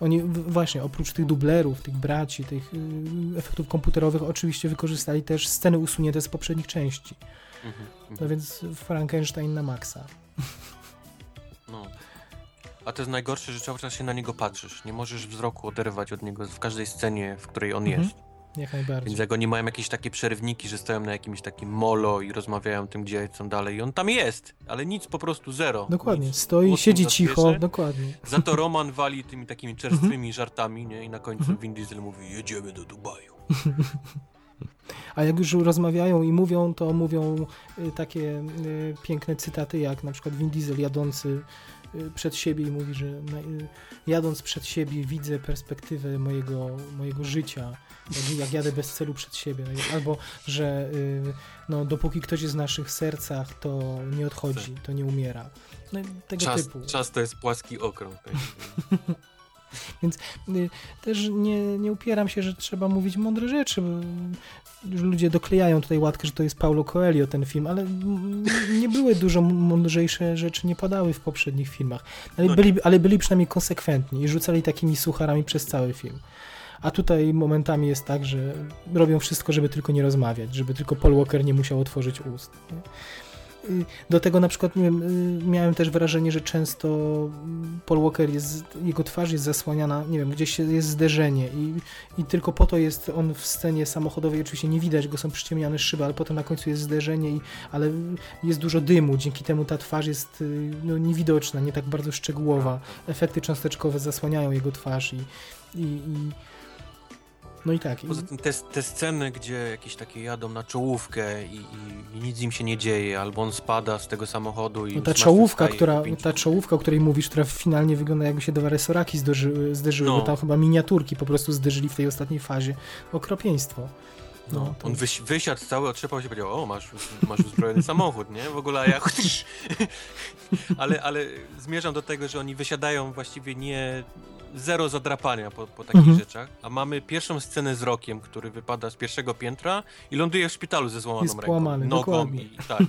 oni właśnie oprócz tych dublerów, tych braci, tych y, efektów komputerowych oczywiście wykorzystali też sceny usunięte z poprzednich części. Mhm, no mhm. więc Frankenstein na maksa. No. A to jest najgorsze, że cały czas się na niego patrzysz. Nie możesz wzroku oderwać od niego w każdej scenie, w której on mhm. jest. Jak najbardziej. Więc jak oni mają jakieś takie przerywniki, że stoją na jakimś takim molo i rozmawiają tym, gdzie są dalej. I on tam jest, ale nic, po prostu zero. Dokładnie, nic. stoi, siedzi cicho, dokładnie. Za to Roman wali tymi takimi czerstwymi żartami, nie? I na końcu Vin Diesel mówi, jedziemy do Dubaju. A jak już rozmawiają i mówią, to mówią y, takie y, piękne cytaty, jak na przykład Vin Diesel jadący y, przed siebie i mówi, że jadąc przed siebie widzę perspektywę mojego, mojego życia, jak jadę bez celu przed siebie. Albo, że no, dopóki ktoś jest w naszych sercach, to nie odchodzi, to nie umiera. No, tego czas, typu. Czas to jest płaski okrąg. Więc y, też nie, nie upieram się, że trzeba mówić mądre rzeczy. Ludzie doklejają tutaj łatkę, że to jest Paulo Coelho ten film, ale nie były dużo mądrzejsze rzeczy, nie padały w poprzednich filmach. Ale, no byli, ale byli przynajmniej konsekwentni i rzucali takimi sucharami przez cały film. A tutaj momentami jest tak, że robią wszystko, żeby tylko nie rozmawiać, żeby tylko Paul Walker nie musiał otworzyć ust. Nie? Do tego na przykład y, miałem też wrażenie, że często Paul Walker jest, jego twarz jest zasłaniana, nie wiem, gdzieś jest zderzenie i, i tylko po to jest on w scenie samochodowej, oczywiście nie widać go, są przyciemniane szyby, ale potem na końcu jest zderzenie, i, ale jest dużo dymu, dzięki temu ta twarz jest y, no, niewidoczna, nie tak bardzo szczegółowa. Efekty cząsteczkowe zasłaniają jego twarz i, i, i no i tak. Poza tym te, te sceny, gdzie jakieś takie jadą na czołówkę i, i, i, nic im się nie dzieje, albo on spada z tego samochodu i... No ta czołówka, która, ta czołówka, o której mówisz, która finalnie wygląda jakby się dwa resoraki zderzyły, zderzyły no. bo tam chyba miniaturki po prostu zderzyli w tej ostatniej fazie. Okropieństwo. No, no to... On wysi wysiadł cały, otrzepał się i powiedział, o, masz, masz uzbrojony samochód, nie? W ogóle ja... ale, ale zmierzam do tego, że oni wysiadają właściwie nie zero zadrapania po, po takich mhm. rzeczach, a mamy pierwszą scenę z Rokiem, który wypada z pierwszego piętra i ląduje w szpitalu ze złamaną Jest ręką, połamany, nogą dokładnie. i tak.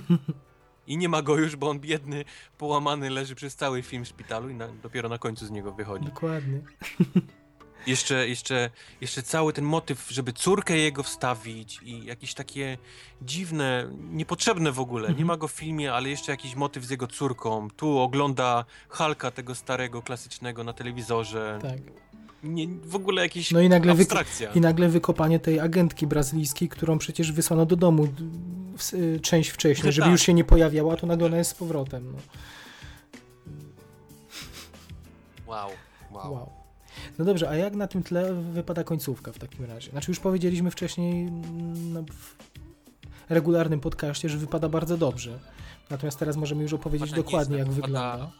I nie ma go już, bo on biedny, połamany leży przez cały film w szpitalu i na, dopiero na końcu z niego wychodzi. Dokładnie. Jeszcze, jeszcze, jeszcze cały ten motyw, żeby córkę jego wstawić i jakieś takie dziwne, niepotrzebne w ogóle. Nie mhm. ma go w filmie, ale jeszcze jakiś motyw z jego córką. Tu ogląda Halka tego starego, klasycznego na telewizorze. Tak. Nie, w ogóle jakiś no i nagle abstrakcja. I nagle wykopanie tej agentki brazylijskiej, którą przecież wysłano do domu w, y, część wcześniej, no żeby tak. już się nie pojawiała, to nagle ona jest z powrotem. No. Wow. wow. wow. No dobrze, a jak na tym tle wypada końcówka w takim razie? Znaczy już powiedzieliśmy wcześniej no, w regularnym podcaście, że wypada bardzo dobrze. Natomiast teraz możemy już opowiedzieć Właśnie dokładnie, jak wygląda.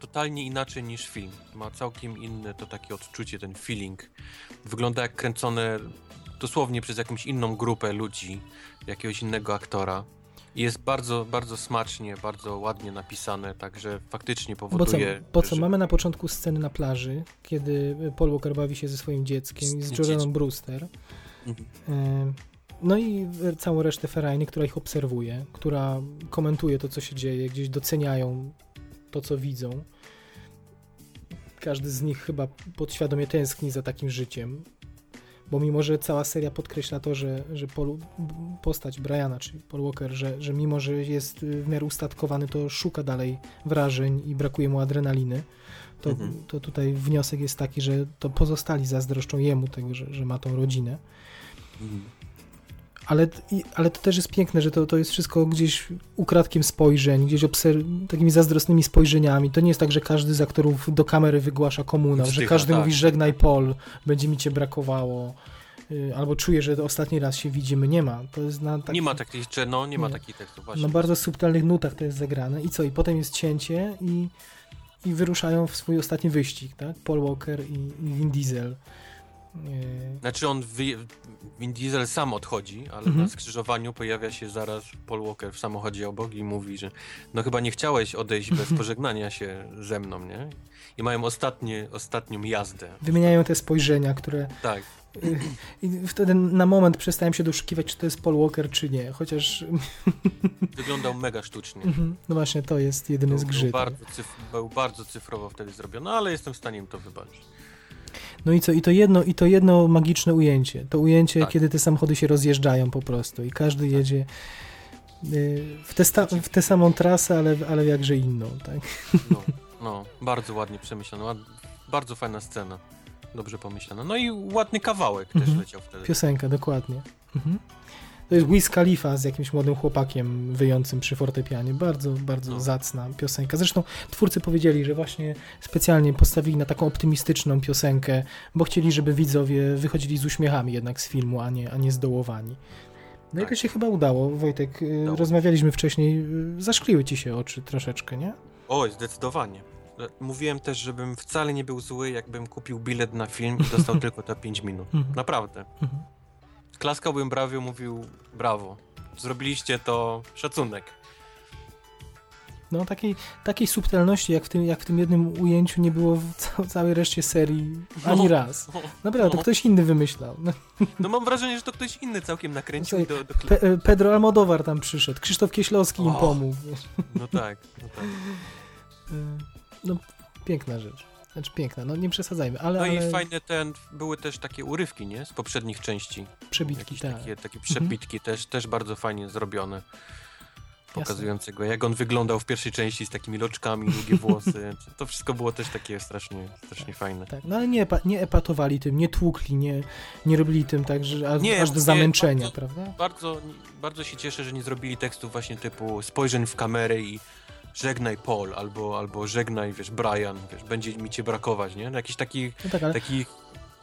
Totalnie inaczej niż film. Ma całkiem inne to takie odczucie, ten feeling. Wygląda jak kręcone dosłownie przez jakąś inną grupę ludzi, jakiegoś innego aktora. Jest bardzo, bardzo smacznie, bardzo ładnie napisane, także faktycznie powoduje... Po co, po co? Że... mamy na początku sceny na plaży, kiedy Paul Walker bawi się ze swoim dzieckiem i z Jordanem Brewster. Mhm. E, no i całą resztę Ferajny, która ich obserwuje, która komentuje to, co się dzieje, gdzieś doceniają to, co widzą. Każdy z nich chyba podświadomie tęskni za takim życiem. Bo mimo, że cała seria podkreśla to, że, że Paul, postać Briana, czyli Paul Walker, że, że mimo, że jest w miarę ustatkowany, to szuka dalej wrażeń i brakuje mu adrenaliny, to, Mhm. to tutaj wniosek jest taki, że to pozostali zazdroszczą jemu tego, że, że ma tą rodzinę. Mhm. Ale, ale to też jest piękne, że to, to jest wszystko gdzieś ukradkiem spojrzeń, gdzieś obser- takimi zazdrosnymi spojrzeniami. To nie jest tak, że każdy z aktorów do kamery wygłasza komunał, że Wzdycha, każdy tak, mówi tak, żegnaj tak. Pol, będzie mi cię brakowało. y, Albo czuję, że ostatni raz się widzimy. Nie ma. To jest na takich, Nie ma takich, czy no, nie ma Nie. takich tekstów właśnie. na bardzo subtelnych nutach to jest zagrane. I co? I potem jest cięcie i, i wyruszają w swój ostatni wyścig, tak? Paul Walker i, i Vin Diesel. Znaczy on, wy... Vin Diesel sam odchodzi, ale Mhm. na skrzyżowaniu pojawia się zaraz Paul Walker w samochodzie obok i mówi, że no chyba nie chciałeś odejść bez pożegnania się ze mną, nie? I mają ostatnie, ostatnią jazdę. Wymieniają te spojrzenia, które Tak. I wtedy na moment przestałem się doszukiwać, czy to jest Paul Walker, czy nie. Chociaż, Wyglądał mega sztucznie. mhm, no właśnie, to jest jedyny Był, był, zgrzyt. bardzo cyf... był bardzo cyfrowo wtedy zrobiony, ale jestem w stanie im to wybaczyć. No i co? I to jedno, i to jedno magiczne ujęcie. To ujęcie, Tak. kiedy te samochody się rozjeżdżają po prostu i każdy jedzie y, w tę w samą trasę, ale, ale jakże inną, tak? No, no bardzo ładnie przemyślane, ład... bardzo fajna scena. Dobrze pomyślana. No i ładny kawałek też Mhm. leciał wtedy. Piosenka, dokładnie. Mhm. To jest Wiz Khalifa z jakimś młodym chłopakiem wyjącym przy fortepianie. Bardzo, bardzo No. zacna piosenka. Zresztą twórcy powiedzieli, że właśnie specjalnie postawili na taką optymistyczną piosenkę, bo chcieli, żeby widzowie wychodzili z uśmiechami jednak z filmu, a nie, a nie zdołowani. No i Tak. to się chyba udało. Wojtek, y, Udało. rozmawialiśmy wcześniej, y, zaszkliły ci się oczy troszeczkę, nie? Oj, zdecydowanie. E, Mówiłem też, żebym wcale nie był zły, jakbym kupił bilet na film i dostał tylko te 5 minut. Mhm. Naprawdę. Klaskałbym brawo, mówił brawo. Zrobiliście to szacunek. No takiej, takiej subtelności, jak w, tym, jak w tym jednym ujęciu nie było w ca- całej reszcie serii ani No. raz. Naprawdę, to No. ktoś inny wymyślał. No, No mam wrażenie, że to ktoś inny całkiem nakręcił Słuchaj, do, do. Pe- e, Pedro Almodóvar tam przyszedł, Krzysztof Kieślowski im O. pomógł. No tak, no tak. Y, No, piękna rzecz. Znaczy piękna, no nie przesadzajmy, ale, No ale i fajne ten, były też takie urywki, nie? Z poprzednich części. przebitki, tak. Mhm. takie, takie przebitki też, też bardzo fajnie zrobione. Pokazujące go, jak on wyglądał w pierwszej części z takimi loczkami, długie włosy. To wszystko było też takie strasznie, strasznie fajne. Tak, no ale nie, epa- nie epatowali tym, nie tłukli, nie, nie robili tym tak, że aż, Nie, aż do zamęczenia, bardzo- prawda? Bardzo, bardzo się cieszę, że nie zrobili tekstów właśnie typu spojrzeń w kamerę i żegnaj Paul, albo, albo żegnaj, wiesz, Brian, wiesz, będzie mi cię brakować, nie? No, Jakichś takich, No tak, ale, takich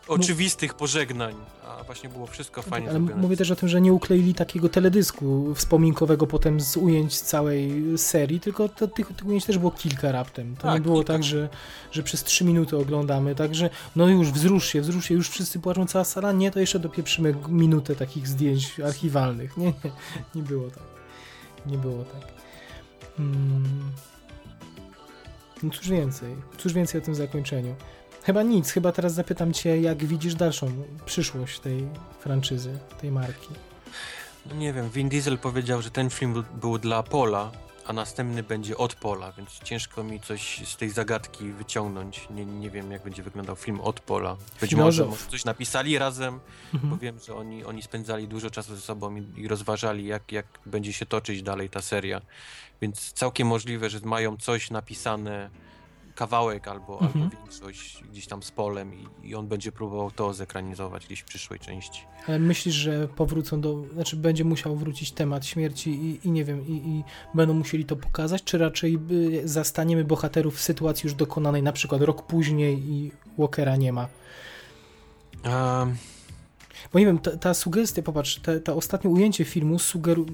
oczywistych pożegnań, a właśnie było wszystko no fajnie tak, ale mówię też o tym, że nie ukleili takiego teledysku wspominkowego potem z ujęć całej serii, tylko to, tych, tych ujęć też było kilka raptem. To nie Tak, było kilka. tak, że, że przez trzy minuty oglądamy, także no już wzrusz się, wzrusz się, już wszyscy płaczą, cała sala, nie, to jeszcze dopieprzymy minutę takich zdjęć archiwalnych. Nie, nie, nie było tak. Nie było tak. Mm. No cóż więcej, cóż więcej o tym zakończeniu. Chyba nic, chyba teraz zapytam cię, jak widzisz dalszą przyszłość tej franczyzy, tej marki. No nie wiem, Vin Diesel powiedział, że ten film był- dla Pola, a następny będzie od Pola, więc ciężko mi coś z tej zagadki wyciągnąć. Nie, nie wiem, jak będzie wyglądał film od Pola. Być Filozof. może, może coś napisali razem, bo Mhm. wiem, że oni, oni spędzali dużo czasu ze sobą i, i rozważali, jak, jak będzie się toczyć dalej ta seria. Więc całkiem możliwe, że mają coś napisane, kawałek albo, Mhm. albo większość gdzieś tam z Polem i, i on będzie próbował to zekranizować gdzieś w przyszłej części. Ale myślisz, że powrócą do, znaczy będzie musiał wrócić temat śmierci i, i nie wiem, i, i będą musieli to pokazać, czy raczej y, zastaniemy bohaterów w sytuacji już dokonanej, na przykład rok później i Walkera nie ma? Um, Bo nie wiem, ta, ta sugestia, popatrz, ta ostatnie ujęcie filmu sugeru,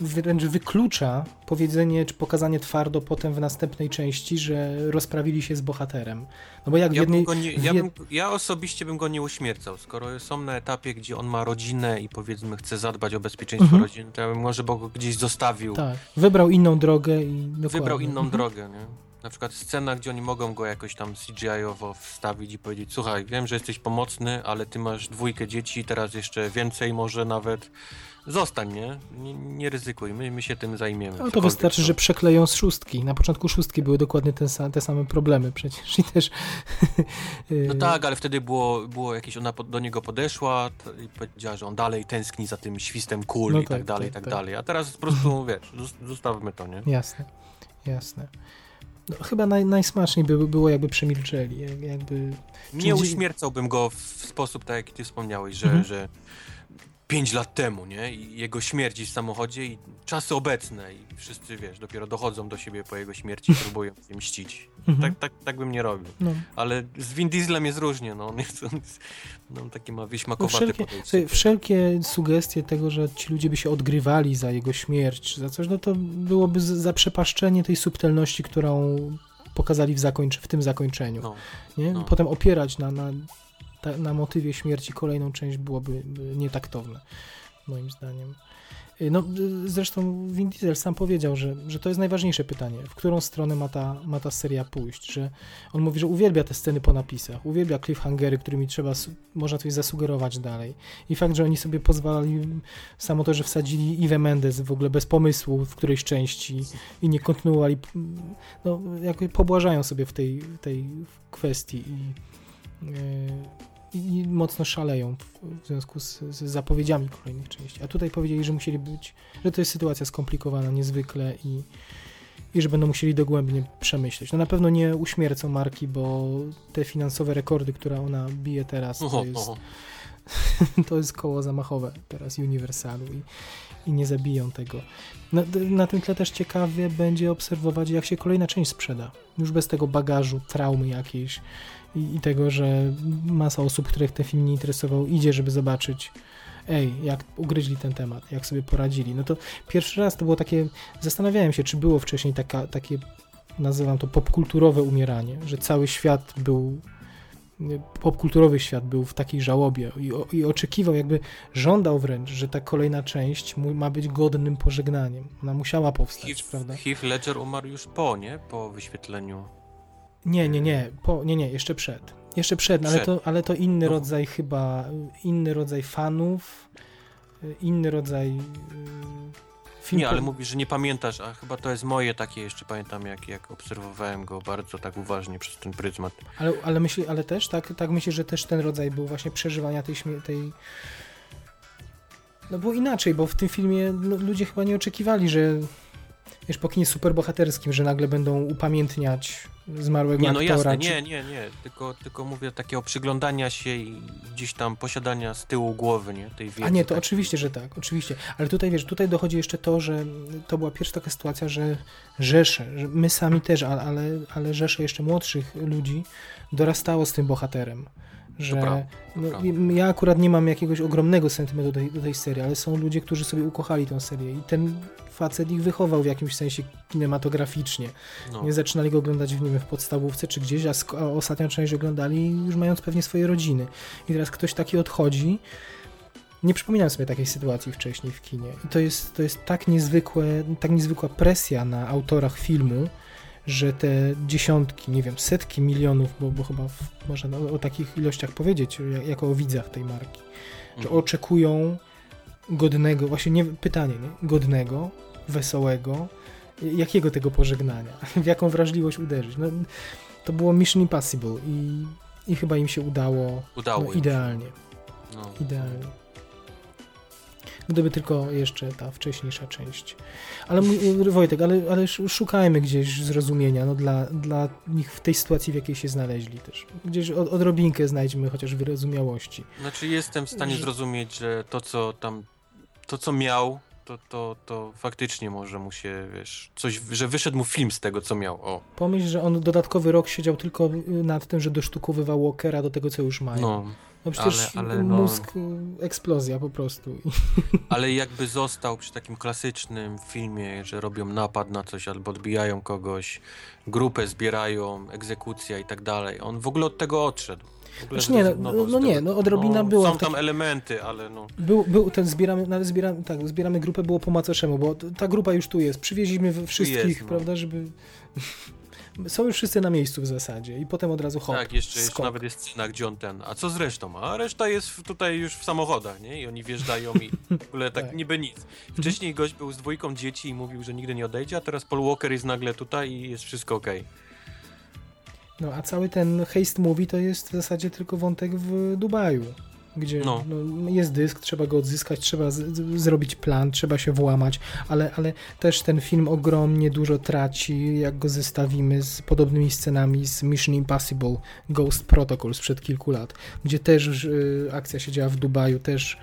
wręcz wyklucza powiedzenie czy pokazanie twardo potem w następnej części, że rozprawili się z bohaterem. No bo jak w Ja, jednej... bym go nie, w ja, jed- bym, ja osobiście bym go nie uśmiercał. Skoro są na etapie, gdzie on ma rodzinę i powiedzmy chce zadbać o bezpieczeństwo Mhm. rodziny, to ja bym może go gdzieś zostawił. Tak, wybrał inną drogę i dokładnie. Wybrał inną Mhm. drogę, nie? Na przykład scena, gdzie oni mogą go jakoś tam CGI-owo wstawić i powiedzieć, słuchaj, wiem, że jesteś pomocny, ale ty masz dwójkę dzieci, teraz jeszcze więcej może nawet. Zostań, nie? Nie, nie ryzykuj, my, my się tym zajmiemy. No to wystarczy, że przekleją z szóstki. Na początku szóstki były dokładnie te, te same problemy przecież i też... no tak, ale wtedy było, było jakieś, ona do niego podeszła i powiedziała, że on dalej tęskni za tym świstem kul no i tak, tak dalej, tak, i tak, tak, dalej. A teraz po prostu, wiesz, zostawmy to, nie? Jasne, jasne. No, chyba naj, najsmaczniej by było, jakby przemilczeli. Jakby, nie uśmiercałbym go w sposób, tak jak ty wspomniałeś, że, mhm. że 5 lat temu, nie? I jego śmierci w samochodzie i czasy obecne i wszyscy, wiesz, dopiero dochodzą do siebie po jego śmierci i próbują się mścić. Mhm. Tak, tak, tak bym nie robił. No. Ale z Vin Dieslem jest różnie, no on jest, on jest no, taki ma wyśmakowaty no wszelkie, wszelkie sugestie tego, że ci ludzie by się odgrywali za jego śmierć, za coś, no to byłoby zaprzepaszczenie tej subtelności, którą pokazali w, zakończ w tym zakończeniu. No. Nie? No. Potem opierać na, na na motywie śmierci kolejną część byłoby nietaktowne, moim zdaniem. Y, no, y, zresztą Vin Diesel sam powiedział, że, że to jest najważniejsze pytanie, w którą stronę ma ta, ma ta seria pójść, że on mówi, że uwielbia te sceny po napisach, uwielbia cliffhangery, którymi trzeba, można coś zasugerować dalej i fakt, że oni sobie pozwalali, samo to, że wsadzili Eve Mendes w ogóle bez pomysłu w którejś części i nie kontynuowali, no jakby pobłażają sobie w tej, tej kwestii i yy, i mocno szaleją w, związku z, z, zapowiedziami kolejnych części. A tutaj powiedzieli, że musieli być, że to jest sytuacja skomplikowana niezwykle i, i że będą musieli dogłębnie przemyśleć. No na pewno nie uśmiercą marki, bo te finansowe rekordy, które ona bije teraz, to jest, to jest koło zamachowe teraz Universalu i, i nie zabiją tego. Na, na tym tle też ciekawie będzie obserwować, jak się kolejna część sprzeda. Już bez tego bagażu, traumy jakiejś i, i tego, że masa osób, których ten film nie interesował, idzie, żeby zobaczyć ej, jak ugryźli ten temat, jak sobie poradzili. No to pierwszy raz to było takie, zastanawiałem się, czy było wcześniej taka, takie, nazywam to popkulturowe umieranie, że cały świat był, popkulturowy świat był w takiej żałobie i, i oczekiwał, jakby żądał wręcz, że ta kolejna część ma być godnym pożegnaniem. Ona musiała powstać, Heath, prawda? Heath Ledger umarł już po, nie? Po wyświetleniu nie, nie, nie, po, nie, nie, jeszcze przed. Jeszcze przed, przed. Ale, to, ale to inny no. rodzaj chyba, inny rodzaj fanów, inny rodzaj y, film. Nie, ale mówisz, że nie pamiętasz, a chyba to jest moje takie jeszcze, pamiętam jak, jak obserwowałem go bardzo tak uważnie przez ten pryzmat. Ale, ale, myśli, ale też, tak, tak myślę, że też ten rodzaj był właśnie przeżywania tej, tej no było inaczej, bo w tym filmie no, ludzie chyba nie oczekiwali, że wiesz, po kinie superbohaterskim, że nagle będą upamiętniać zmarłego nie, no aktora. Jasne, nie, nie, nie, tylko, tylko mówię takiego przyglądania się i gdzieś tam posiadania z tyłu głowy, nie, tej wiedzy. A nie, to tak. oczywiście, że tak, oczywiście, ale tutaj, wiesz, tutaj dochodzi jeszcze to, że to była pierwsza taka sytuacja, że rzesze, że my sami też, ale, ale rzesze jeszcze młodszych ludzi dorastało z tym bohaterem że no, ja akurat nie mam jakiegoś ogromnego sentymentu do tej, do tej serii, ale są ludzie, którzy sobie ukochali tę serię i ten facet ich wychował w jakimś sensie kinematograficznie. No. Nie zaczynali go oglądać w, nie wiem, w podstawówce czy gdzieś, a, a ostatnią część oglądali już mając pewnie swoje rodziny. I teraz ktoś taki odchodzi, nie przypominam sobie takiej sytuacji wcześniej w kinie. I to jest, to jest tak niezwykłe, tak niezwykła presja na autorach filmu, że te dziesiątki, nie wiem, setki milionów, bo, bo chyba w, można o, o, takich ilościach powiedzieć, jako o widzach tej marki, że mhm. oczekują godnego, właśnie nie pytanie, nie? godnego, wesołego, jakiego tego pożegnania, w jaką wrażliwość uderzyć. No, to było Mission Impossible i, i chyba im się udało, udało no, idealnie. No. Idealnie. Gdyby tylko jeszcze ta wcześniejsza część. Ale Wojtek, ale, ale szukajmy gdzieś zrozumienia no, dla, dla nich w tej sytuacji, w jakiej się znaleźli też. Gdzieś od, odrobinkę znajdźmy chociaż wyrozumiałości. Znaczy jestem w stanie że... zrozumieć, że to co tam, to co miał, to, to, to faktycznie może mu się, wiesz, coś, że wyszedł mu film z tego, co miał, o. Pomyśl, że on dodatkowy rok siedział tylko nad tym, że dosztukowywał Walkera do tego, co już mają. No. No przecież ale, ale no... mózg, eksplozja po prostu. Ale jakby został przy takim klasycznym filmie, że robią napad na coś albo odbijają kogoś, grupę zbierają, egzekucja i tak dalej. On w ogóle od tego odszedł. Znaczy nie, no, no nie, no odrobina no, była. Są tam elementy, ale no. Był, był ten zbieramy, no, zbieramy, tak, zbieramy grupę było po macoszemu, bo ta grupa już tu jest. Przywieźliśmy wszystkich, jest, no. prawda, żeby są już wszyscy na miejscu w zasadzie i potem od razu hop, Tak, jeszcze, jeszcze nawet jest scena, gdzie on ten, a co z resztą? A reszta jest tutaj już w samochodach, nie? I oni wjeżdżają i w ogóle tak, Tak. niby nic. Wcześniej gość był z dwójką dzieci i mówił, że nigdy nie odejdzie, a teraz Paul Walker jest nagle tutaj i jest wszystko okej. No a cały ten haste movie to jest w zasadzie tylko wątek w Dubaju, gdzie No. no. jest dysk, trzeba go odzyskać, trzeba zrobić plan, trzeba się włamać, ale, ale też ten film ogromnie dużo traci, jak go zestawimy z podobnymi scenami z Mission Impossible Ghost Protocol sprzed kilku lat, gdzie też y, akcja się działa w Dubaju, też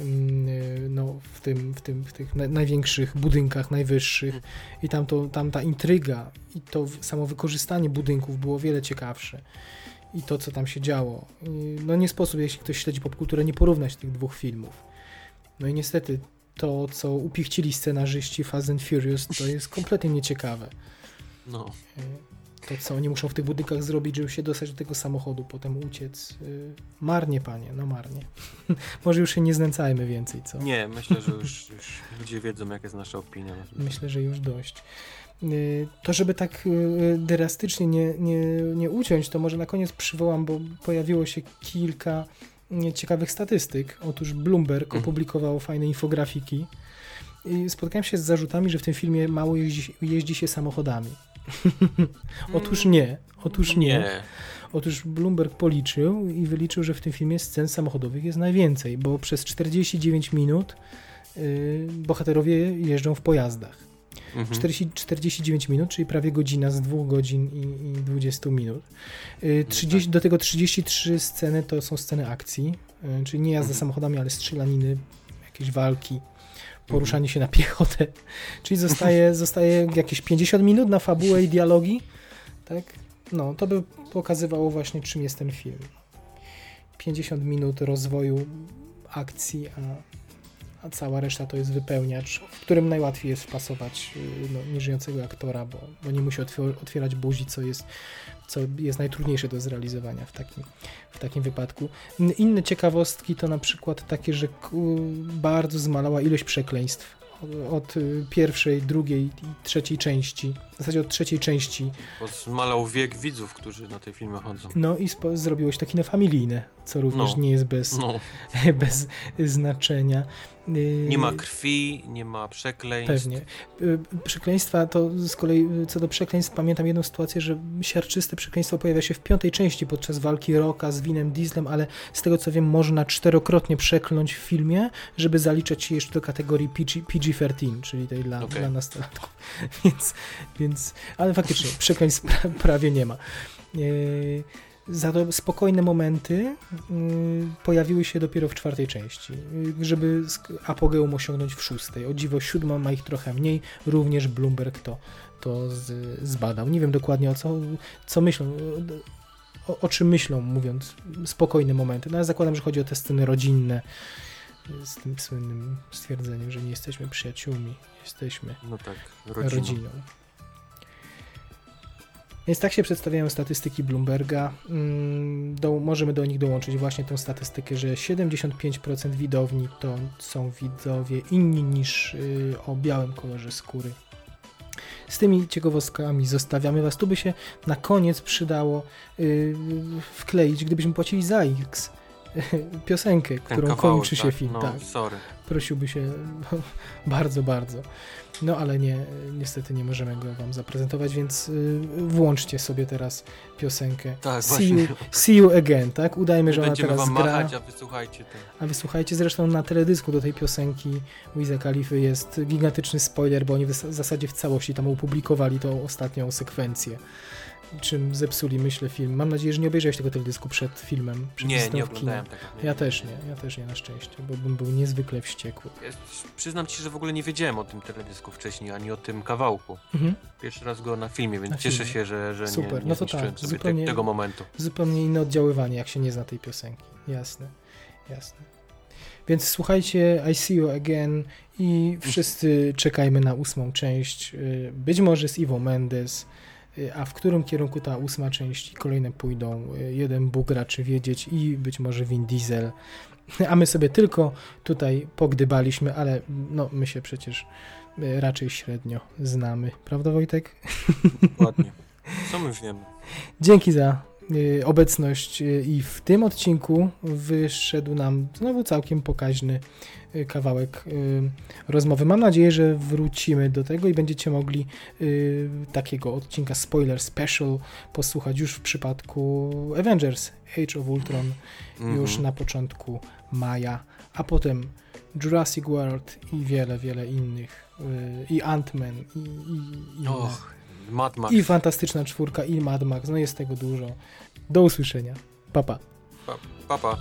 mm, y, no, w, tym, w, tym, w tych na, największych budynkach, najwyższych i tam, to, tam ta intryga i to samo wykorzystanie budynków było wiele ciekawsze i to, co tam się działo. I, no nie sposób, jeśli ktoś śledzi popkulturę, nie porównać tych dwóch filmów. No i niestety to, co upichcili scenarzyści Fast and Furious, to jest kompletnie nieciekawe. No. Y, To, co oni muszą w tych budynkach zrobić, żeby się dostać do tego samochodu, potem uciec. y, Marnie, panie, no marnie. Może już się nie znęcajmy więcej, co? Nie, myślę, że już, już ludzie wiedzą, jaka jest nasza opinia. Myślę, że już dość. Y, To, żeby tak y, drastycznie nie, nie, nie uciąć, to może na koniec przywołam, bo pojawiło się kilka y, ciekawych statystyk. Otóż Bloomberg Mhm. opublikował fajne infografiki i spotkałem się z zarzutami, że w tym filmie mało jeździ, jeździ się samochodami. Otóż nie. Otóż nie. Nie. Otóż Bloomberg policzył i wyliczył, że w tym filmie scen samochodowych jest najwięcej, bo przez 49 minut y, bohaterowie jeżdżą w pojazdach. Mhm. 40, 49 minut, czyli prawie godzina z 2 godzin i, i 20 minut. Y, 30, do tego 33 sceny to są sceny akcji, y, czyli nie jazda Mhm. samochodami, ale strzelaniny, jakieś walki, poruszanie się na piechotę. Czyli zostaje, zostaje jakieś 50 minut na fabułę i dialogi, tak? No, to by pokazywało właśnie czym jest ten film. 50 minut rozwoju akcji, a, a cała reszta to jest wypełniacz, w którym najłatwiej jest wpasować y, no, nieżyjącego aktora, bo, bo nie musi otwier- otwierać buzi, co jest, co jest najtrudniejsze do zrealizowania w takim, w takim wypadku. Inne ciekawostki to na przykład takie, że bardzo zmalała ilość przekleństw od, y, pierwszej, drugiej i trzeciej części, w zasadzie od trzeciej części, Bo zmalał wiek widzów, którzy na te filmy chodzą. no i spo- zrobiło się takie familijne, co również No. nie jest bez, No. bez znaczenia. Y, Nie ma krwi, nie ma przekleństw. Pewnie. Y, Przekleństwa to z kolei, y, co do przekleństw, pamiętam jedną sytuację, że siarczyste przekleństwo pojawia się w piątej części podczas walki Rocka z Winem Dieslem, ale z tego co wiem, można czterokrotnie przekląć w filmie, żeby zaliczać się jeszcze do kategorii PG, PG-13, czyli tej dla, Okej. dla nastolatków. więc, więc, ale faktycznie przekleństw pra, prawie nie ma. Y, to spokojne momenty y, pojawiły się dopiero w czwartej części, y, żeby apogeum osiągnąć w szóstej. O dziwo siódma ma ich trochę mniej, również Bloomberg to, to z, zbadał. Nie wiem dokładnie o co, co myślą, o, o czym myślą, mówiąc spokojne momenty. No ale zakładam, że chodzi o te sceny rodzinne y, z tym słynnym stwierdzeniem, że nie jesteśmy przyjaciółmi, jesteśmy No tak, rodziną. rodziną. Więc tak się przedstawiają statystyki Bloomberga. Mm, Do, możemy do nich dołączyć właśnie tą statystykę, że 75% widowni to są widzowie inni niż y, o białym kolorze skóry. Z tymi ciekawostkami zostawiamy Was. Tu by się na koniec przydało y, wkleić, gdybyśmy płacili za X piosenkę, którą kawałek, kończy się tak? film. No, tak sorry. prosiłby się bardzo, bardzo. No ale nie, niestety nie możemy go wam zaprezentować, więc y, włączcie sobie teraz piosenkę Tak, see, you, właśnie. see you again, tak? Udajmy, że ona teraz wam gra. machać, a wysłuchajcie tego. A wysłuchajcie, zresztą na teledysku do tej piosenki Wiza Khalify jest gigantyczny spoiler, bo oni w zasadzie w całości tam opublikowali tą ostatnią sekwencję. Czym zepsuli, myślę, film. Mam nadzieję, że nie obejrzałeś tego teledysku przed filmem. Przed Nie, nie oglądałem tego. Ja też nie, ja też nie na szczęście, bo bym był niezwykle wściekły. Ja przyznam ci, że w ogóle nie wiedziałem o tym teledysku wcześniej, ani o tym kawałku. Mhm. Pierwszy raz go na filmie, więc Na cieszę filmie. się, że, że Super, nie, nie no to tak, sobie zupełnie- te, tego momentu. zupełnie inne oddziaływanie, jak się nie zna tej piosenki. Jasne, jasne. Więc słuchajcie I See You Again i wszyscy czekajmy na ósmą część. y, Być może z Iwo Mendes, a w którym kierunku ta ósma część i kolejne pójdą, jeden Bóg raczy wiedzieć i być może Vin Diesel. A my sobie tylko tutaj pogdybaliśmy, ale no my się przecież y, raczej średnio znamy. Prawda Wojtek? Ładnie. Co my wiemy? Dzięki za y, obecność y, i w tym odcinku wyszedł nam znowu całkiem pokaźny kawałek y, rozmowy. Mam nadzieję, że wrócimy do tego i będziecie mogli y, takiego odcinka spoiler special posłuchać już w przypadku Avengers Age of Ultron już Mhm. na początku maja, a potem Jurassic World i wiele, wiele innych y, i Ant-Man i, i, i. Och, Mad Max. I Fantastyczna Czwórka, i Mad Max, no jest tego dużo. Do usłyszenia. Pa, pa. Pa, pa.